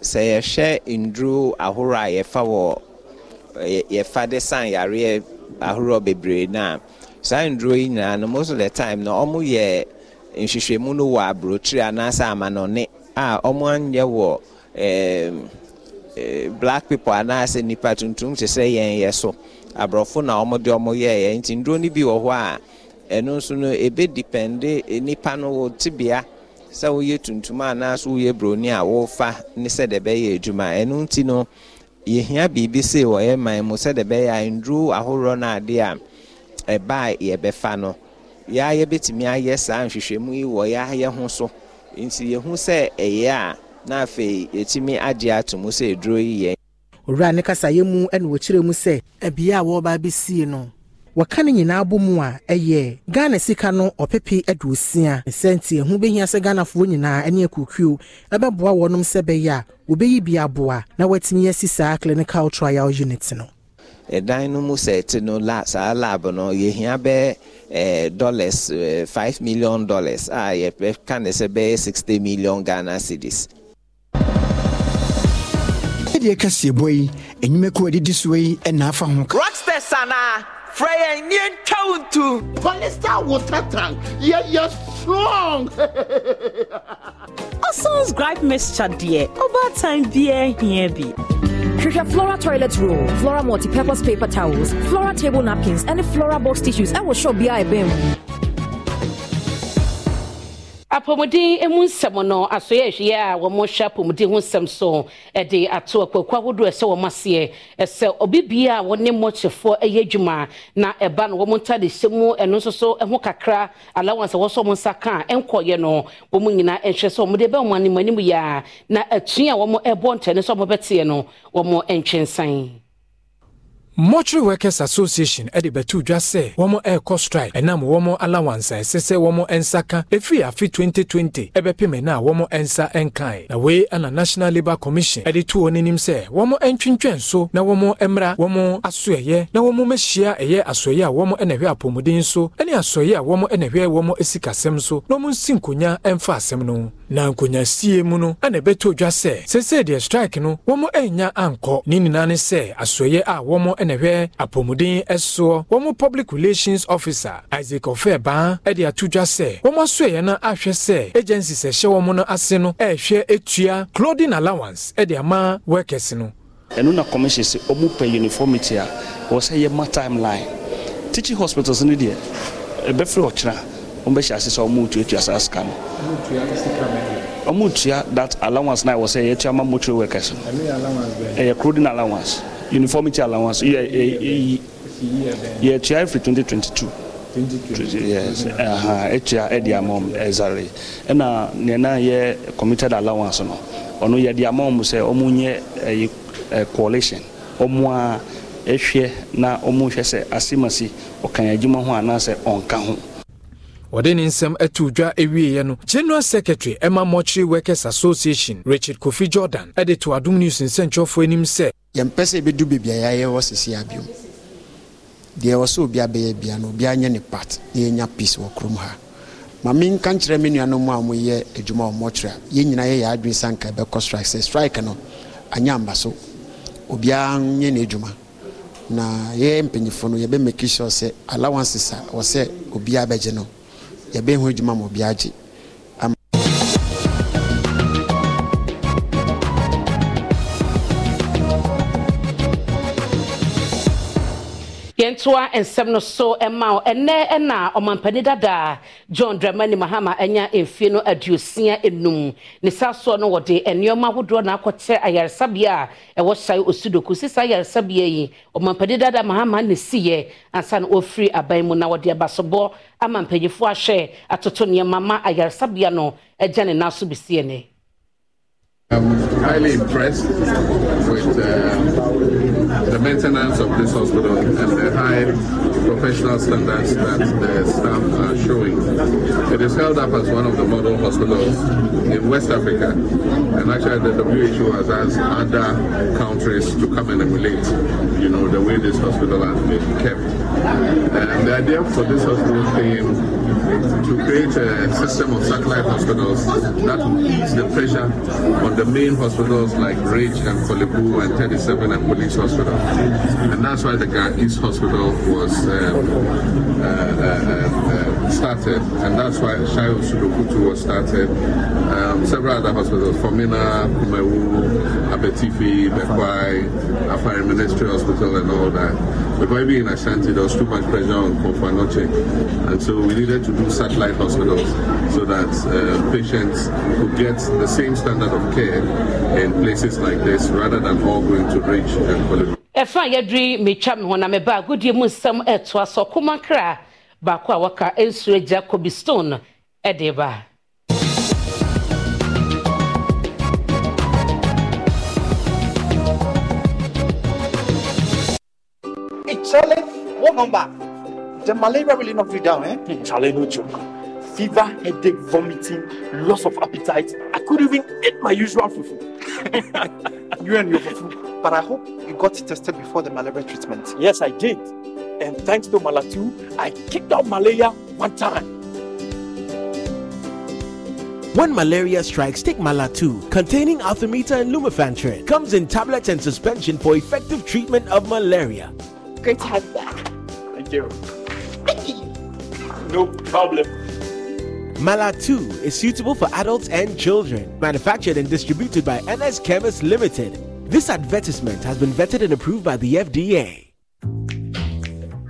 sɛ yɛhwɛ nduro ahorow a yɛfa wɔ yɛfa de san yareɛ ahorow bebree na saa nduro yi nyinaa no most of the time no wɔn nhwehwɛmu no wɔ aburokyire anaasɛ amanɔne a wɔn anyɛ wɔ ɛɛm. Black people anaasɛ nipa tuntum te sɛ yɛn yɛ so. Aborɔfo na wɔde wɔn yɛɛ nti nduro no bi wɔ hɔ a ɛno nso no ebe dipɛnde nipa no wɔ tibea sɛ woyɛ tuntum anaasɛ woyɛ broni a wɔrefa ne sɛ de bɛyɛ adwuma. Ɛno nti no yɛhia biribi se wɔ man mu sɛ de bɛyɛ a nduro ahoroɔ no adeɛ a ɛbaa yɛbɛfa no. Yɛa yɛbɛtumi ayɛ saa nhwehwɛmu yi wɔ yɛa yɛ ho so. Nti yɛhu sɛ ɛyɛ a na afei yɛtumi agye ato mu sɛ ɛduro yi yɛ owura ne kasayɛ mu ɛna wɔkyerɛ mu sɛ abia a wɔreba bɛsie no wɔka no nyinaa bɔ mu a ɛyɛ ghana sika no ɔpepe aduosia. Ne sɛnti ɛho bɛhia sɛ ghanafoɔ nyinaa ne akukuo ɛbɛboa wɔnom sɛ bɛyɛ a wɔbɛyi bi aboa na wɔatumi asi saa clinical trial unit no. Ɛdan no mu sɛ ɛte no la saa lab no yɛhia bɛɛ eh, dollars eh, five million dollars a yɛbɛka ne sɛ bɛyɛ sixty million ghana cedis. sɛdeɛ ɛka siebɔ yi enyima ko adidi so yi ɛna afa ho ka. rockstars ana fura yɛn nye ntwawo ntu. polista water tank yɛ strong. ɔson's gripe mixture deɛ ɔbaa tan biɛ hiɛ bi. Hwehwɛ Flora toilet roll, Flora multi-purpose paper towels, Flora table napkins, and Flora box tissues. I will show BI BIM apɔmuden emu nsɛm no asɔyɛ ahwie a wɔn hwɛ apɔmuden ho nsɛm so. Ɛde ato akwaku ahodoɔ ɛsɛ wɔn aseɛ. Ɛsɛ obi bia a wɔne mmɔkyefoɔ ɛyɛ adwuma. Na ɛba no wɔn ntade hyɛ mu ɛno nso so ɛho kakra. Allowance a wɔsɔ wɔn nsa ka ɛnkɔyɛ no wɔn nyinaa ɛnhwɛ sɛ wɔn de bɛ wɔn anim anim yɛ a na atui a wɔn ɛbɔ ntɛne sɛ wɔn bɛteɛ no wɔn ɛntwɛnsan. Mortuary Workers Association ɛde bɛto dwa sɛ wɔn ɛrekɔ strike ɛnam wɔn allowance a ɛsɛ sɛ wɔn nsa ka efiri afe 2020 ɛbɛpem na wɔn nsa nkan na wei ɛna National Labour Commission ɛde to wɔn anim sɛ wɔn ntwintwɛn so na wɔn mmra wɔn asoɛyɛ na wɔn mɛhyia ɛyɛ asoɛyɛ a wɔn ɛna hwɛ apɔmuden so ɛne asoɛyɛ a wɔn ɛna hwɛ wɔn esikasɛm so na wɔn nsi nkonnwa ɛmfa asɛm no na nkonyasie mu no ɛna ɛbɛtɔ dwa sɛ sɛsɛ deɛ strike no wɔn anya ankɔ ne nyinaa ne sɛ asɔeɛ a wɔn ɛna hwɛ apɔmuden ɛsoɔ. Wɔn public relations officer isaac ɔfɛɛbaa ɛde ato dwa sɛ wɔn asɔeɛ no ahwɛ sɛ agencies ɛhyɛ wɔn no ase no ɛrehwɛ etua clothing allowance ɛde ama workers no. Ɛno na commission sɛ ɔmu pɛ uniformity a wɔ sɛ yɛ ma timeline. Teaching hospitals no deɛ ɛbɛfiri ɔkyena ɔmbɛhyɛ ase sɛ ɔmu tuatua saa sika no ɔmu tua that allowance na ɛwɔ sɛ yɛtua ma motor workers. Ɛyɛ clothing allowance uniformity allowance yɛtua ɛfiri 2022 yes. Ɛtua ɛde ama ɛzare ɛna nea yɛ committed allowance no ɔno yɛde ama sɛ ɔmo nyɛ ɛyɛ coalition. Ɔmo a ɛhwɛ na ɔmo hwɛ sɛ asemasi ɔkan adwuma ho anaasɛ ɔnka ho wɔde ne nsɛm ato dwa awieeɛ no general secretary ɛma mortuary workers association richard kofi jordan ɛde to adom news nsɛnkyerɛfoɔ anim sɛ yɛmpɛ sɛ ɛbɛdu baabi a yɛayɛ wɔ sesi abiom deɛ ɛwɔ sɛ obi abɛyɛ bia no obiara nyɛ ne part na yɛnya peace wɔ kurom ha. Ma menka nkyerɛ me nuanom a moyɛ adwuma wɔ mortuary a yɛn nyinaa yɛyɛ adwene sɛ ɛbɛkɔ strike. Sɛ strike no anyɛ amba so. Obiara nyɛ n'adwuma. Na yɛyɛ mpanyinfoɔ no yɛbɛ make sure sɛ allowances a wɔ sɛ obiara bɛgye no yɛbɛhu adwuma ma obiara gye yɛntoa nsɛm no so ma wo ɛnɛ ɛna ɔmampani dadaa john dramani mahama anya mfie no aduosia enum. Ne sa soɔ no wɔde nneɛma ahodoɔ na akɔkyɛ ayaresabea. A ɛwɔ hyɛe osudoku sisa ayaresabea yi. Ɔmampani dada mahama ne siyɛ ansa na ɔfiri aban mu na wɔde abasobɔ ama mpanyinfoɔ ahwɛ atoto nneɛma ma ayaresabea no. Agya ne nan so ne. I'm highly impressed with uh, the maintenance of this hospital and the high professional standards that the staff are showing. It is held up as one of the model hospitals in West Africa, and actually the WHO has asked other countries to come and emulate, you know, the way this hospital has been kept. And the idea for this hospital came to create a system of satellite hospitals that will ease the pressure on the main hospitals like Ridge and Korle Bu and 37 and Police Hospital. And that's why the East Hospital was um, uh, uh, uh, started. And that's why Shayo Sudokutu was started. Um, several other hospitals, Fomena, Kumawu, Abetifi, Bekwai, Afari Military Hospital and all that. Because being in Ashanti, there was too much pressure on Komfo Anokye. And so we needed to do satellite hospitals so that uh, patients could get the same standard of care in places like this rather than all going to Ridge and Korle Bu. Ɛfa yɛduri metwa me ho na meba agodie mu nsɛm ɛtoa so ɔkoma kra baako a wɔka nsuo agya kobi stone ɛde ba Hey, Charlie, what number? The malaria really knocked you down, eh? Charlie, no joke. Fever, headache, vomiting, loss of appetite. I couldn't even eat my usual fufu. you and your fufu. But I hope you got tested before the malaria treatment. Yes, I did. And thanks to Malatu, I kicked out malaria one time. When malaria strikes, take Malatu, containing Artemether and Lumefantrine. Comes in tablets and suspension for effective treatment of malaria. Great to have you back. Thank you. no problem. Malatu is suitable for adults and children. Manufactured and distributed by NS Chemist Limited. This advertisement has been vetted and approved by the FDA.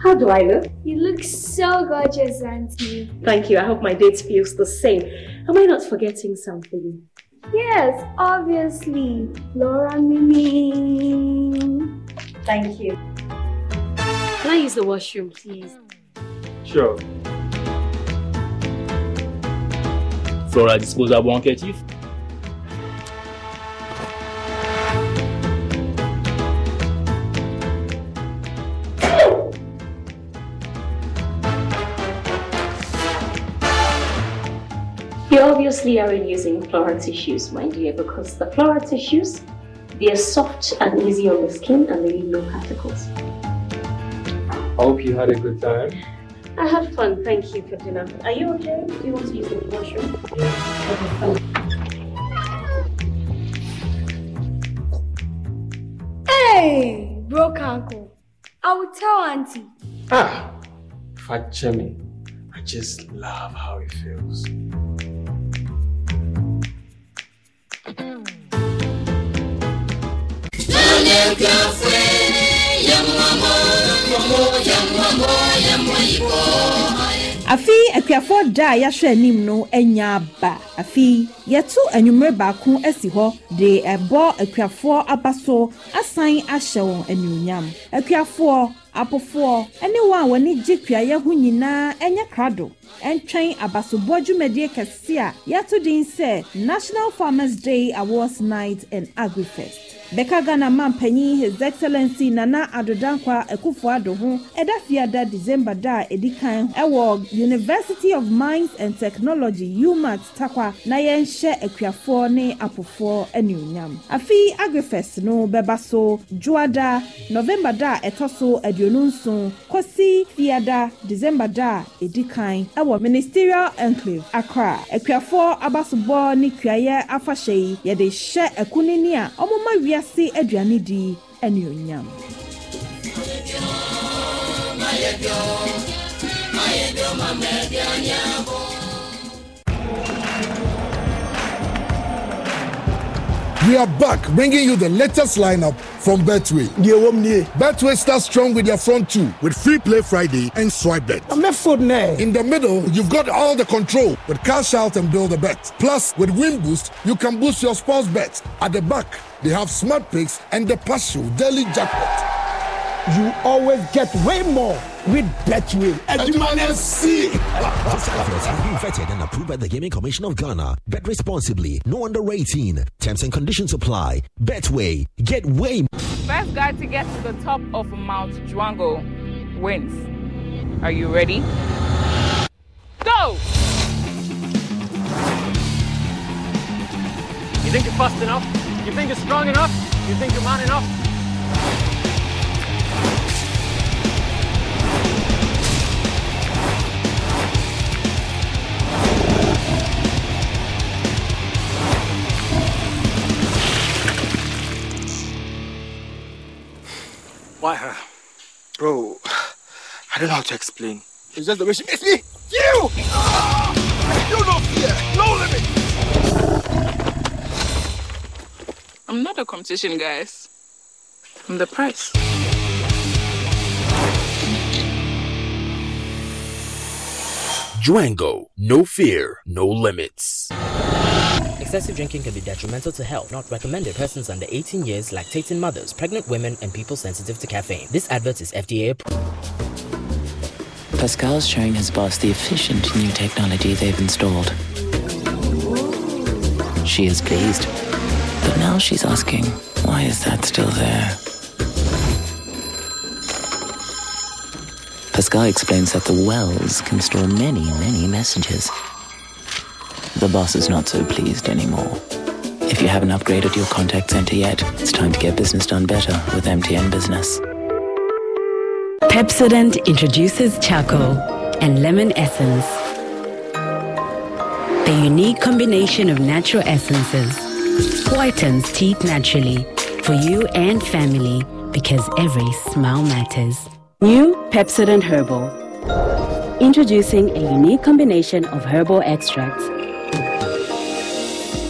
How do I look? You look so gorgeous, Auntie. Thank you. I hope my date feels the same. Am I not forgetting something? Yes, obviously. Laura Mimi. Thank you. Can I use the washroom, please? Sure. Flora disposable handkerchief. You obviously aren't using Flora tissues, my dear, because the Flora tissues, they are soft and easy on the skin and they leave no particles. I hope you had a good time. I had fun. Thank you for dinner. Are you okay? Do you want to use the washroom? Hey, broke uncle. I will tell auntie. Ah, fat Jimmy. I just love how it feels. Afei akuafoɔ da a yɛahwɛ anim no anya aba. Afei yɛto anwummerɛ baako asi hɔ de ɛbɔ akuafoɔ aba so asan ahyɛ wɔn anuonyam. Akuafoɔ apofoɔ ne wɔn a wɔne gye kuayɛ ho nyinaa ɛnyɛ krado. Ɛntwɛn abasobɔ dwumadie kɛse a yɛato din sɛ national farmers day awards night and agrifest bɛka ghana mampanyin his excellency nana adodankwa akufo ado ho ɛda fiada december da a ɛdi kan ɛwɔ university of mines and technology umat takwa na yɛnhyɛ akuafoɔ ne apofoɔ anuonyam afei agrifest no bɛba so dwoada november da a ɛtɔ so aduonu nson kɔsi fiada december da a ɛdi kan ɛwɔ ministerial enclave accra. Akuafoɔ abasobɔ ne kuayɛ afahyɛ yi yɛde hyɛ akunini a ɔmoma wiase aduane di ne onyam. Mayɛ dɔn, mayɛ dɔn, mayɛ dɔn, mamɛ dɔn, nyɛ. We are back bringing you the latest lineup from Betway. Betway starts strong with their front two with Free Play Friday and Swipe Bet. In the middle, you've got all the control with Cash Out and Build a Bet. Plus, with Win Boost, you can boost your sports bets. At the back, they have Smart Picks and the Partial Daily Jackpot. You always get way more with Betway. Edumane C. This adverts has been vetted and approved by the Gaming Commission of Ghana. Bet responsibly. No under 18. Terms and conditions apply. Betway. Get way First guy to get to the top of Mount Juango wins. Are you ready? Go! You think you're fast enough? You think you're strong enough? You think you're man enough? Why her? Bro, I don't know how to explain. It's just the way she makes me feel! Ah! You no fear, no limit! I'm not a competition, guys. I'm the price. Django. No fear, no limits. Excessive drinking can be detrimental to health, not recommended. Persons under 18 years, lactating mothers, pregnant women, and people sensitive to caffeine. This advert is FDA approved. Pascal's showing his boss the efficient new technology they've installed. She is pleased. But now she's asking, why is that still there? Pascal explains that the wells can store many, many messages. The boss is not so pleased anymore. If you haven't upgraded your contact center yet, it's time to get business done better with MTN Business. Pepsodent introduces charcoal and lemon essence. The unique combination of natural essences whitens teeth naturally for you and family because every smile matters. New Pepsodent Herbal. Introducing a unique combination of herbal extracts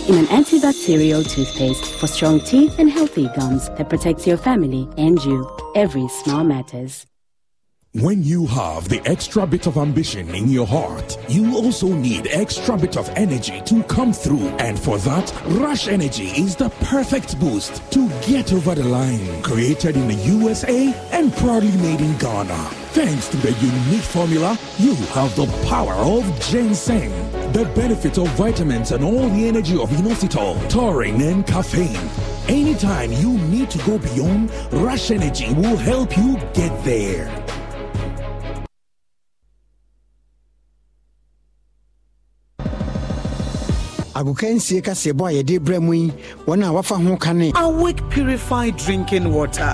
in an antibacterial toothpaste for strong teeth and healthy gums that protects your family and you. Every smile matters. When you have the extra bit of ambition in your heart, you also need extra bit of energy to come through. And for that, Rush Energy is the perfect boost to get over the line. Created in the USA and proudly made in Ghana. Thanks to the unique formula, you have the power of ginseng, the benefit of vitamins and all the energy of inositol, taurine, and caffeine. Anytime you need to go beyond, Rush Energy will help you get there. Agoka nsie kaseɛbɔ a yɛde brɛ mu yi wɔn a wafa ho ka ne Awake purified drinking water.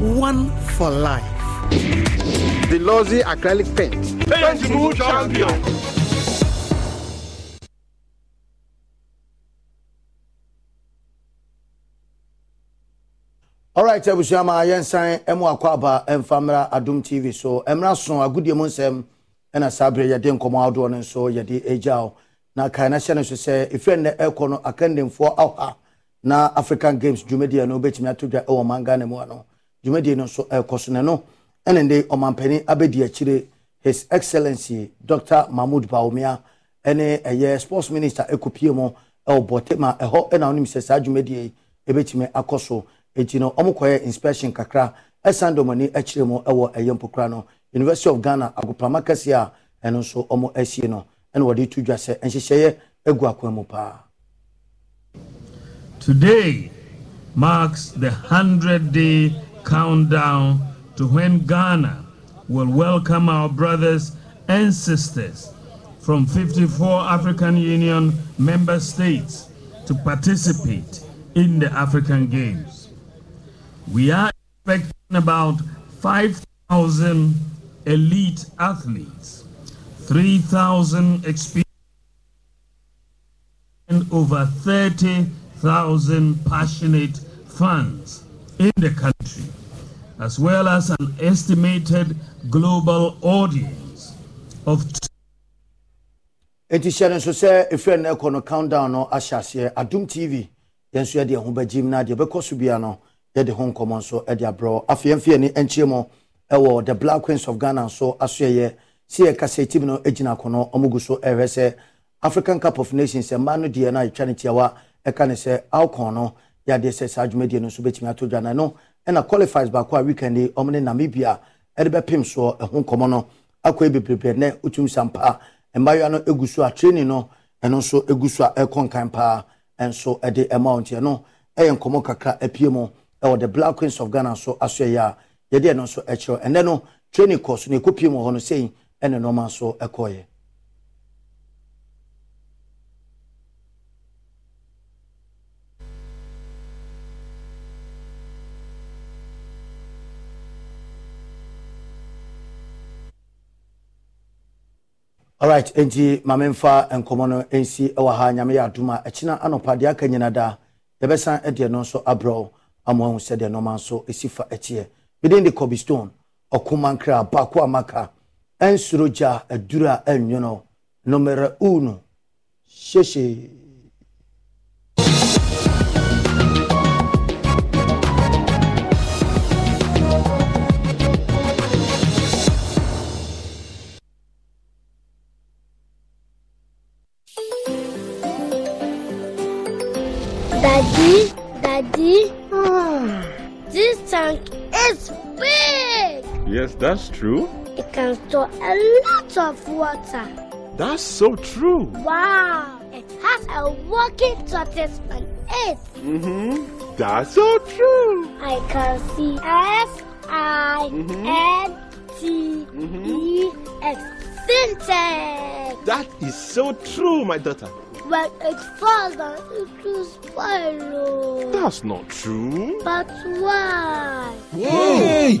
One for life. The Lozi acrylic paint. Paint Move Champion. alright abusua ma yɛnsan ɛmu akɔ aba ɛmfa mmra adom tv so mmra so agudie mu nsɛm ɛna saa berɛ yɛde nkɔmmɔ ahodoɔ no nso yɛde agya wo na kae na hyɛ no so sɛ ɛfiri nnɛ ɛkɔ no akandemfoɔ ɔha na african games dwumadie no wobɛtumi ato dwa ɛwɔ man ghana mu ano. Dwumadie no nso ɛkɔ so. Ne no ɛne nde ɔmampanin abɛdi akyire his excellency dr mahmood baomia ɛne ɛyɛ sports minister ɛkɔpie mu ɛwɔ bɔtema ɛhɔ ɛna wonim sɛ saa dwumadie yi ɛbɛtumi akɔ so. Ɛti no ɔmokɔyɛ inspection kakra ɛsan dɔmani akyire mu ɛwɔ ɛyɛ mpokura no university of ghana agoprama kɛseɛ a ɛno nso ɔmo asie no ɛna wɔde to Today marks the 100 day countdown to when Ghana will welcome our brothers and sisters from 54 African Union member states to participate in the African Games. We are expecting about 5,000 elite athletes, 3,000 experienced, and over 30,000 passionate fans in the country, as well as an estimated global audience of enti hyɛ no nso sɛ ɛfiri no no countdown no ahyɛ aseɛ. Adom tv yɛn nso yɛde ɛho bɛgyim na deɛ ɛbɛkɔ so bia no yɛde ho nkɔmmɔ nso de abrɛ afei yɛmfi ani nkyie mu ɛwɔ the black queens of ghana nso asoɛyɛ si yɛ kasa tim no gyina kono ɔmo gu so ɛhwɛ sɛ african cup of nations mmaa no deɛ no yɛtwa ne tiawa ɛka ne sɛ alcon no yɛadeɛ sɛ saa dwumadie no nso bɛtumi ato dwa na no ɛna qualifies baako a weekend ɔmo namibia ɛde bɛpem soɔ ɛho nkɔmmɔ no. Akɔ bebrebe nɛ wotum sampa mmaayewa no egu so a training no ɛno nso egu so a ɛkɔ nkan paa ɛnso ɛde ɛma wɔn tiɛ no ɛyɛ nkɔmɔ kakra apie mu. Ɛwɔ the black queens of ghana so aso ɛyɛ a yɛde ɛno nso ɛkyerɛ ɛnɛ no training course no ekɔ pie mu wɔ hɔ no sɛyin ɛna nneɛma nso ɛkɔɔyɛ. alright nti maame nfa nkɔmɔ no nsi ɛwɔ ha. Nyame yɛ adum a ɛkyina anɔpa deɛ aka nyina daa yɛbɛsan ɛdeɛ no nso abrɛw ama ɔhu sɛdeɛ nɔɔma nso esi fa ɛteɛ. Bidin de kobi stone ɔkumankra baako amaka un solo già è dura e ognuno. Numero uno, Sheshe. Daddy, Daddy, oh, this tank is big! Yes, that's true. It can store a lot of water. That's so true. Wow, it has a working tortoise on it. Mm-hmm. That's so true. I can see S I N T E X Sintex. That is so true, my daughter. When it falls down, it will spoil. oh. That's not true. But why? Yay!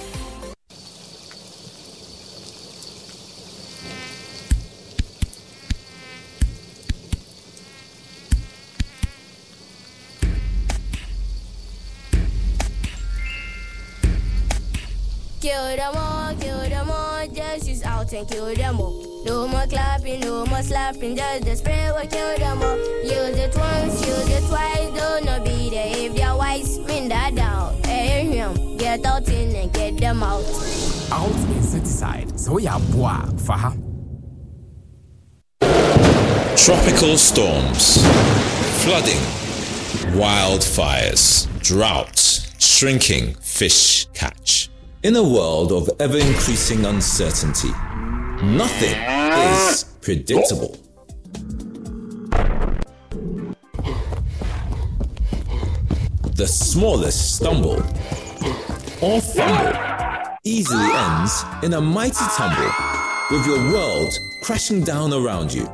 Kill them all, kill them all, just use out and kill them all. No more clapping, no more slapping, just the spray will kill them all. Use it once, use it twice, do not not be there if they're wise. Spin that down, hey, him, get out in and get them out. Out insecticide. So yeah, boah, faha. Tropical storms, flooding, wildfires, droughts, shrinking fish catch. In a world of ever increasing uncertainty, nothing is predictable. The smallest stumble or fumble easily ends in a mighty tumble with your world crashing down around you.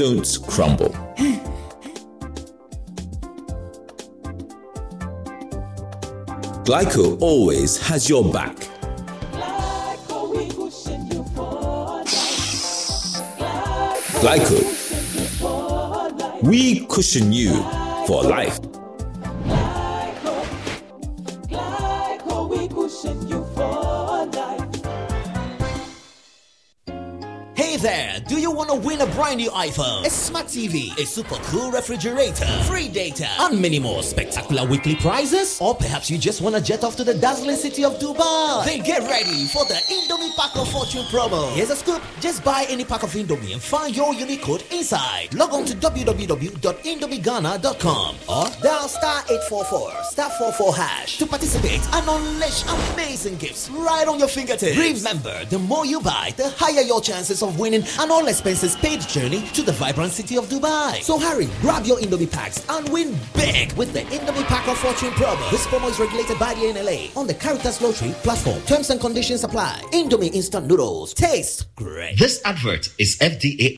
don't crumble. Glyco always has your back. Glyco, we cushion you for life. Brand new iPhone, a smart TV, a super cool refrigerator, free data, and many more spectacular weekly prizes? Or perhaps you just want to jet off to the dazzling city of Dubai? Then get ready for the Indomie Pack of Fortune promo. Here's a scoop just buy any pack of Indomie and find your unique code inside. Log on to www.indomieghana.com or dial star 844 star 44 hash to participate and unleash amazing gifts right on your fingertips. Remember, the more you buy, the higher your chances of winning and all expenses paid journey to the vibrant city of Dubai. So hurry, grab your Indomie packs and win big with the Indomie Pack of Fortune promo. This promo is regulated by the NLA on the Caritas Lottery platform. Terms and conditions apply. Indomie instant noodles taste great. This advert is FDA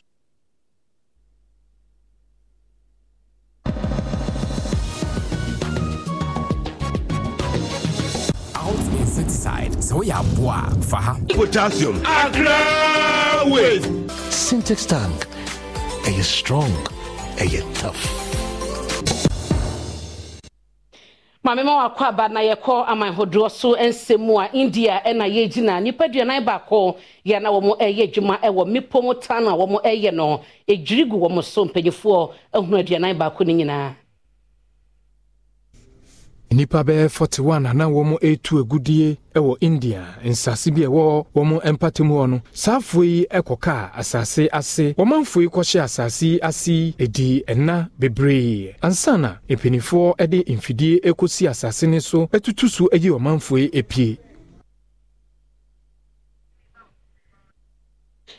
out insecticide sɛ woyɛ aboa a fa ha Potassium. Accra with Sintex tank. Ɛyɛ strong. Ɛyɛ tough. maame ma wakɔ aba na yɛkɔ aman hodoɔ so nsɛm a india ɛna yɛgyina nnipa duanan baako yɛ na wɔn ɛyɛ adwuma ɛwɔ mmepɔ mu tan a wɔn ɛyɛ no edwiri gu wɔn so mpanyinfoɔ ehunu aduanan baako no nyinaa. Nnipa bɛyɛ 41 a na wɔn ɛretu agudie wɔ india. Nsase bi a ɛwɔ wɔn mpatam hɔ no saa afoɔ yi kɔkaa asase ase. Wɔmanfoɔ yi kɔhyɛ asase ase ɛdi ɛna bebree. Ansa na mpanimfoɔ de mfidie kɔsi asase no so atutu so ayi ɔmanfoɔ yi apue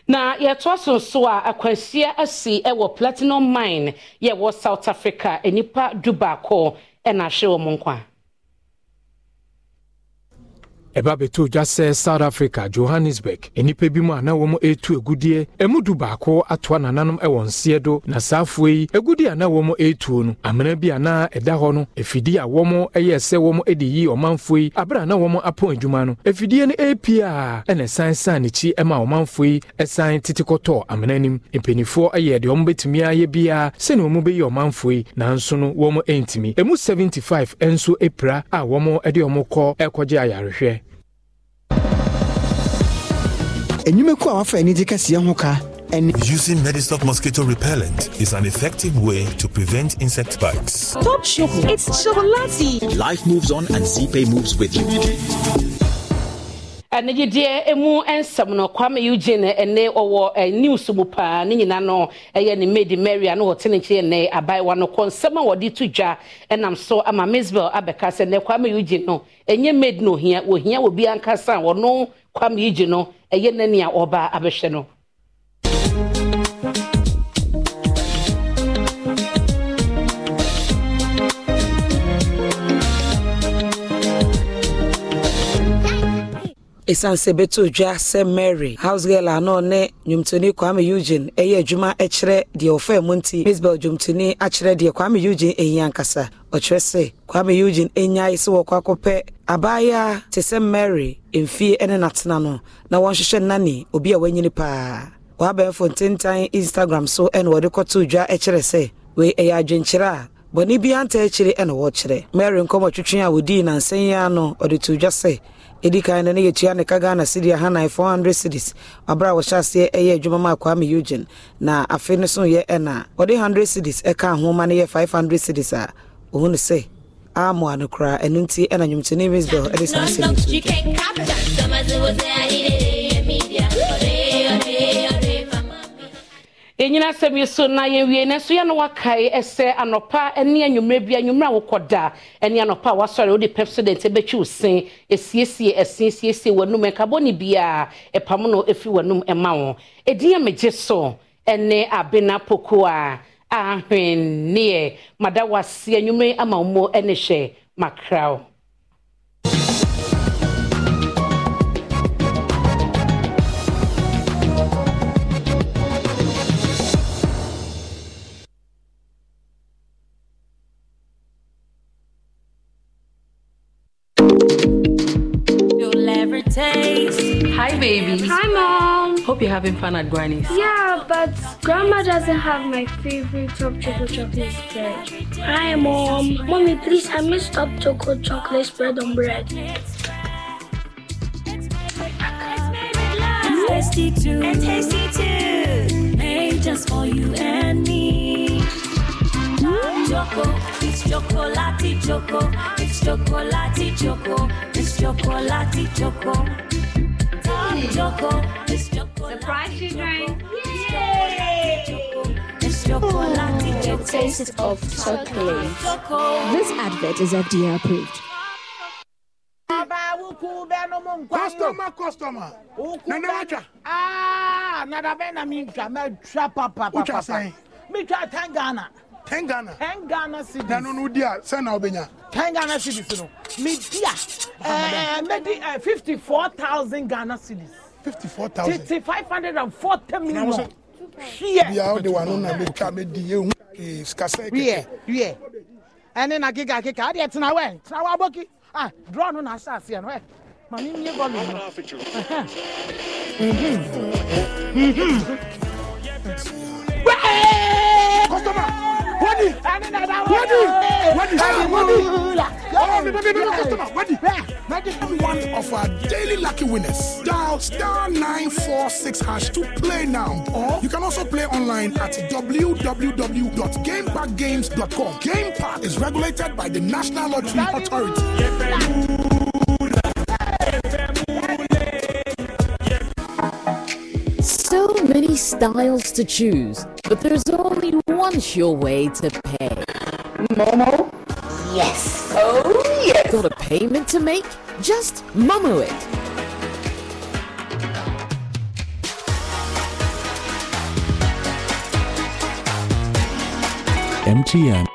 na yɛtoa so nso a akwanhyia asi wɔ platinum mine. Yɛ wɔ south africa. Nnipa 哎，那是我们管。Ɛba bɛtɔ dwa sɛ south africa johannesburg. Nnipa bi mu a na wɔn ɛretu agudie ɛmu du baako atoa nananom ɛwɔ nseɛ do na saa afoɔ yi agudie a na wɔn ɛretuo no amena bi a na ɛda hɔ no afidie a wɔn ɛyɛ sɛ wɔn de yi ɔmanfoɔ yi abere a na wɔn apɔn adwuma no. Afidie no ɛrepie a ɛna ɛsan san n'akyi ɛma ɔmanfoɔ yi ɛsan tete kɔtɔɔ amena anim mpanimfoɔ ɛyɛ deɛ wɔn bɛtumi ayɛ biara sɛnea wɔn bɛyi ɔmanfoɔ yi nanso no wɔn ɛntumi ɛmu 75 nso apira a wɔn de wɔn kɔ ayarehwɛ enyimako a wafa ani gye kɛseɛ ho ka Using Medistock mosquito repellent is an effective way to prevent insect bites. Stop shopping. It's chocolatey. Life moves on and Zeepay moves with you. anigyedeɛ emu nsɛm no kwame eugene ɛne ɔwɔ ɛ news mu paa ne nyinaa no ɛyɛ ne maid mary a no wɔte ne nkyɛn ne abaayewa no kɔ nsɛm a wɔde to dwa ɛnam so ama mzbel abɛka sɛ ne kwame eugene no ɛnyɛ maid no ohia ohia obi ankasa a wɔno kwame eugene no ɛyɛ n'ani a ɔba abɛhwɛ no. Ɛsiane sɛ bɛtɔ dwa sɛ mary. Housegirl a na ɔne nnwomtoni kwame eugene. Ɛyɛ adwuma kyerɛ deɛ ɔfaa mu nti misbel dwomtoni akyerɛ deɛ kwame eugene ɛhi ankasa ɔkyerɛ sɛ kwame eugene ɛnyae sɛ wɔkɔ akɔpɛ abaayewa te sɛ mary mfie ne natena no. Na wɔnhyehyɛ nnane obi a wanyini paa wɔabɛnfo ntentan instagram so ɛna wɔde kɔtoo dwa kyerɛ sɛ wei ɛyɛ adwenkyerɛ a. Bɔne bi anta akyire ɛna wɔkyerɛ mary nkɔmmɔtwetwe a wɔdii nansa yi ara no ɔde to dwa sɛ ɛdi kan no ne yɛtua ne ka ghana cedi ahanan 400 cedis aberɛ a wɔhyɛ aseɛ ɛyɛ adwuma ma kwame eugene. Na afe no so yɛ ɛna ɔde 100 cedis ɛka ahoma no yɛ 500 cedis a. Ɔhu no sɛ amoa no koraa ɛno nti ɛna nwomtoni mzbel ɛde saa sɛ no ɛnyina asɛm yi so na yɛwie na nso yɛ no wakae ɛsɛ anɔpa ne anwummerɛ bi anwummerɛ a wokɔda ne anɔpa a wasɔre wode pepsodent bɛtwi wo sen ɛsiesie ɛsen siesie w'anum nkabɔne biaa ɛpam no ɛfiri w'anum ɛma wo. Ɛdin a megye so ɛne abena poko a ahwenneɛ. Mada wase anwummerɛ ama wo mu ne hwɛ makraw Hi. Hi, Mom. Hope you're having fun at Granny's. Yeah, but Grandma doesn't have my favorite top chocolate chocolate spread. Hi, Mom. Mommy, please, I miss top chocolate chocolate spread on bread. Tasty too. And tasty too. Made just for you and me. Choco, it's chocolati choco. It's chocolati choco. It's chocolati choco. Choco, it's chocolati Surprise you drink. The taste of chocolate. This advert is FDA approved. Customer, customer. Nana wacha. Ah, nada bɛn na mi ntwa mɛ twa papa Wotwa papa. sɛn? Mi twa ten Ghana. Ten Ghana. Ten Ghana cedis. Na no no di a sɛ na obenya. Ten Ghana cedis no. ɛɛ fifty four thousand ghana cedis. fifty four thousand. five hundred and forty million. fiyɛ. bi awo de wa n'o na bɛ twa bɛ di ye n sikasɛ kɛkɛ. wiyɛ wiyɛ ɛni na kika kika adi yɛ tina wɛ tina wa bɔ ki draw nu na sa seɛ lucky winners. Dial star 946 hash to play now. Or you can also play online at www.gamepackgames.com. Game Park is regulated by the National Lottery Authority. So many styles to choose, but there's only one sure way to pay. Momo? Yes. Oh, yes. Got a payment to make? Just Momo it. MTN.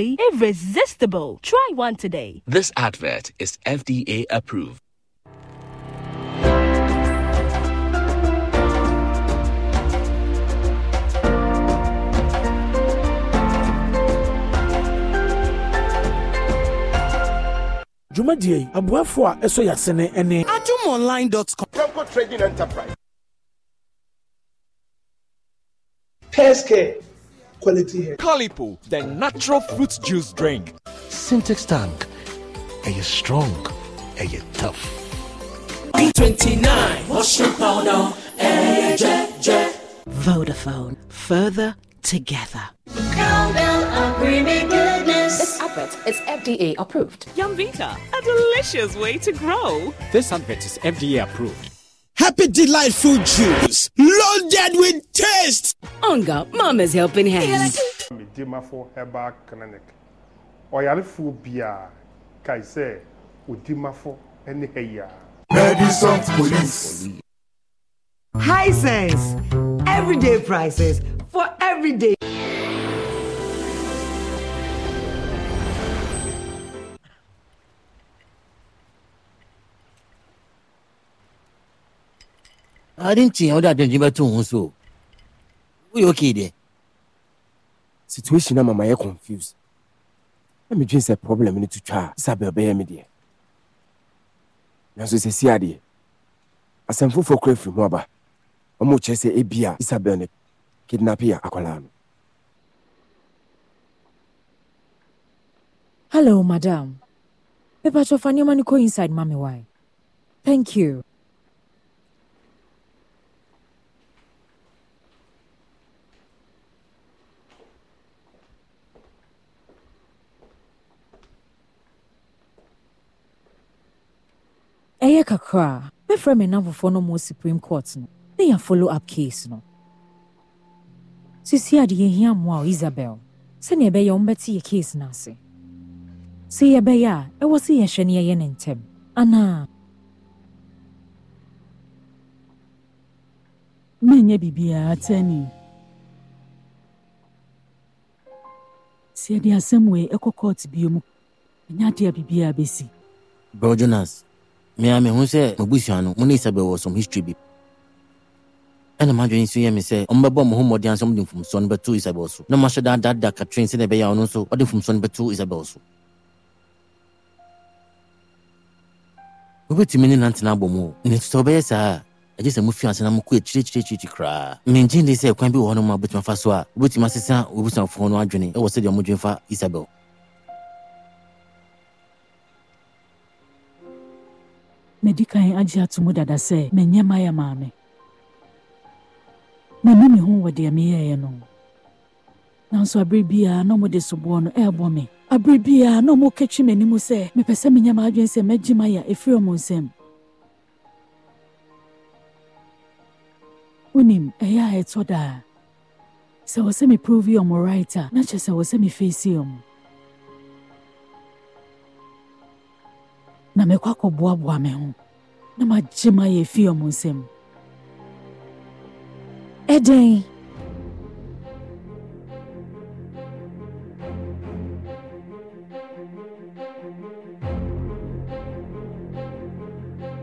Simply irresistible. Try one today. This advert is FDA approved. dwumadie yi aboafo a ɛsɔ yɛasene ne adomonline.com Temple Trading Enterprise. Peske quality hair. Calipo, the natural fruit juice drink. Sintex tank. Are you strong? Are you tough? B29 washing powder. Eh, jet, jet. Vodafone. Further together. Cowbell and creamy goodness. This advert is FDA approved. Yumvita, a delicious way to grow. This advert is FDA approved. Happy Delightful Juice, loaded with taste. Onga, Mama's helping hand. medimafo herbal clinic ɔyarefoɔ biaa kae sɛ odimafo ne ha yi a Medicine Police. High sense. Everyday prices for everyday. Ade nkyea wode adwendwen bɛto wo ho so woyɛ okay deɛ situation na mama yɛ confused. Na medwen sɛ problem no to twa a isabel bɛyɛ me deɛ nanso sɛsi adeɛ asɛm foforɔ kora firi mu aba. Ɔma kyerɛ sɛ ebia isabel ne kidnap yɛ akwalaa no Hello, madam. Pepa chofa nneɛma no kɔ inside ma me why? Thank you. Ɛyɛ kakra a mɛfrɛ me namfofoɔ no ma supreme court no ne yɛ follow up case no. Sisi ade yɛhia mmoa o isabel sɛnea ɛbɛyɛ wɔmbɛte yɛ case no ase. Sɛ yɛbɛyɛ a ɛwɔ sɛ yɛhwɛ ne yɛyɛ ne ntɛm. Anaa? Menyɛ biribiara tani. Sɛ yɛde asɛm wei ɛkɔ court bio mu ɛnyɛ ade a biribiara bɛsi. Bro jonas mea mehu sɛ mabusua no mo ne isabel wɔ some history bi. Ɛna madwene nso yɛ me sɛ ɔmbɛbɔ mo ho mmɔden sɛ mode mfomsoɔ no bɛto isabel so na mahyɛ daadaada katrin sɛdeɛ ɛbɛyɛ ɔno nso ɔde mfomsoɔ no bɛto isabel so wobɛtumi ne nantena abɔ mu o ne sɛ wobɛyɛ saa a ɛgye sɛ mofi ase na mokɔ akyirikyirikyirikyi koraa mengye de sɛ kwan bi wɔ hɔ no ma wobɛtumi afa so a wobɛtumi asesa wobusuafoɔ no adwene ɛwɔ sɛdeɛ ɔmodwene fa isabel madi kan agye ato mu dada sɛ menyɛ mayɛ maame mani me ho wɔ deɛ meyɛeɛ no nanso aberɛ biara na ɔmode soboɔ no ɛɛbɔ me. Aberɛ biara na ɔmɔka twi m'anim sɛ mepɛ sɛ menyɛ m'adwene sɛ mɛgye maya ɛfiri ɔmo nsam wonim ɛyɛ a ɛtɔ daa sɛ wɔ sɛ meprovi ɔmo right a na kyerɛ sɛ wɔ sɛ mefeesi ɔmo na mɛkɔ akɔboaboa me ho na magye mayɛ ɛfiri ɔmo nsam ɛdɛn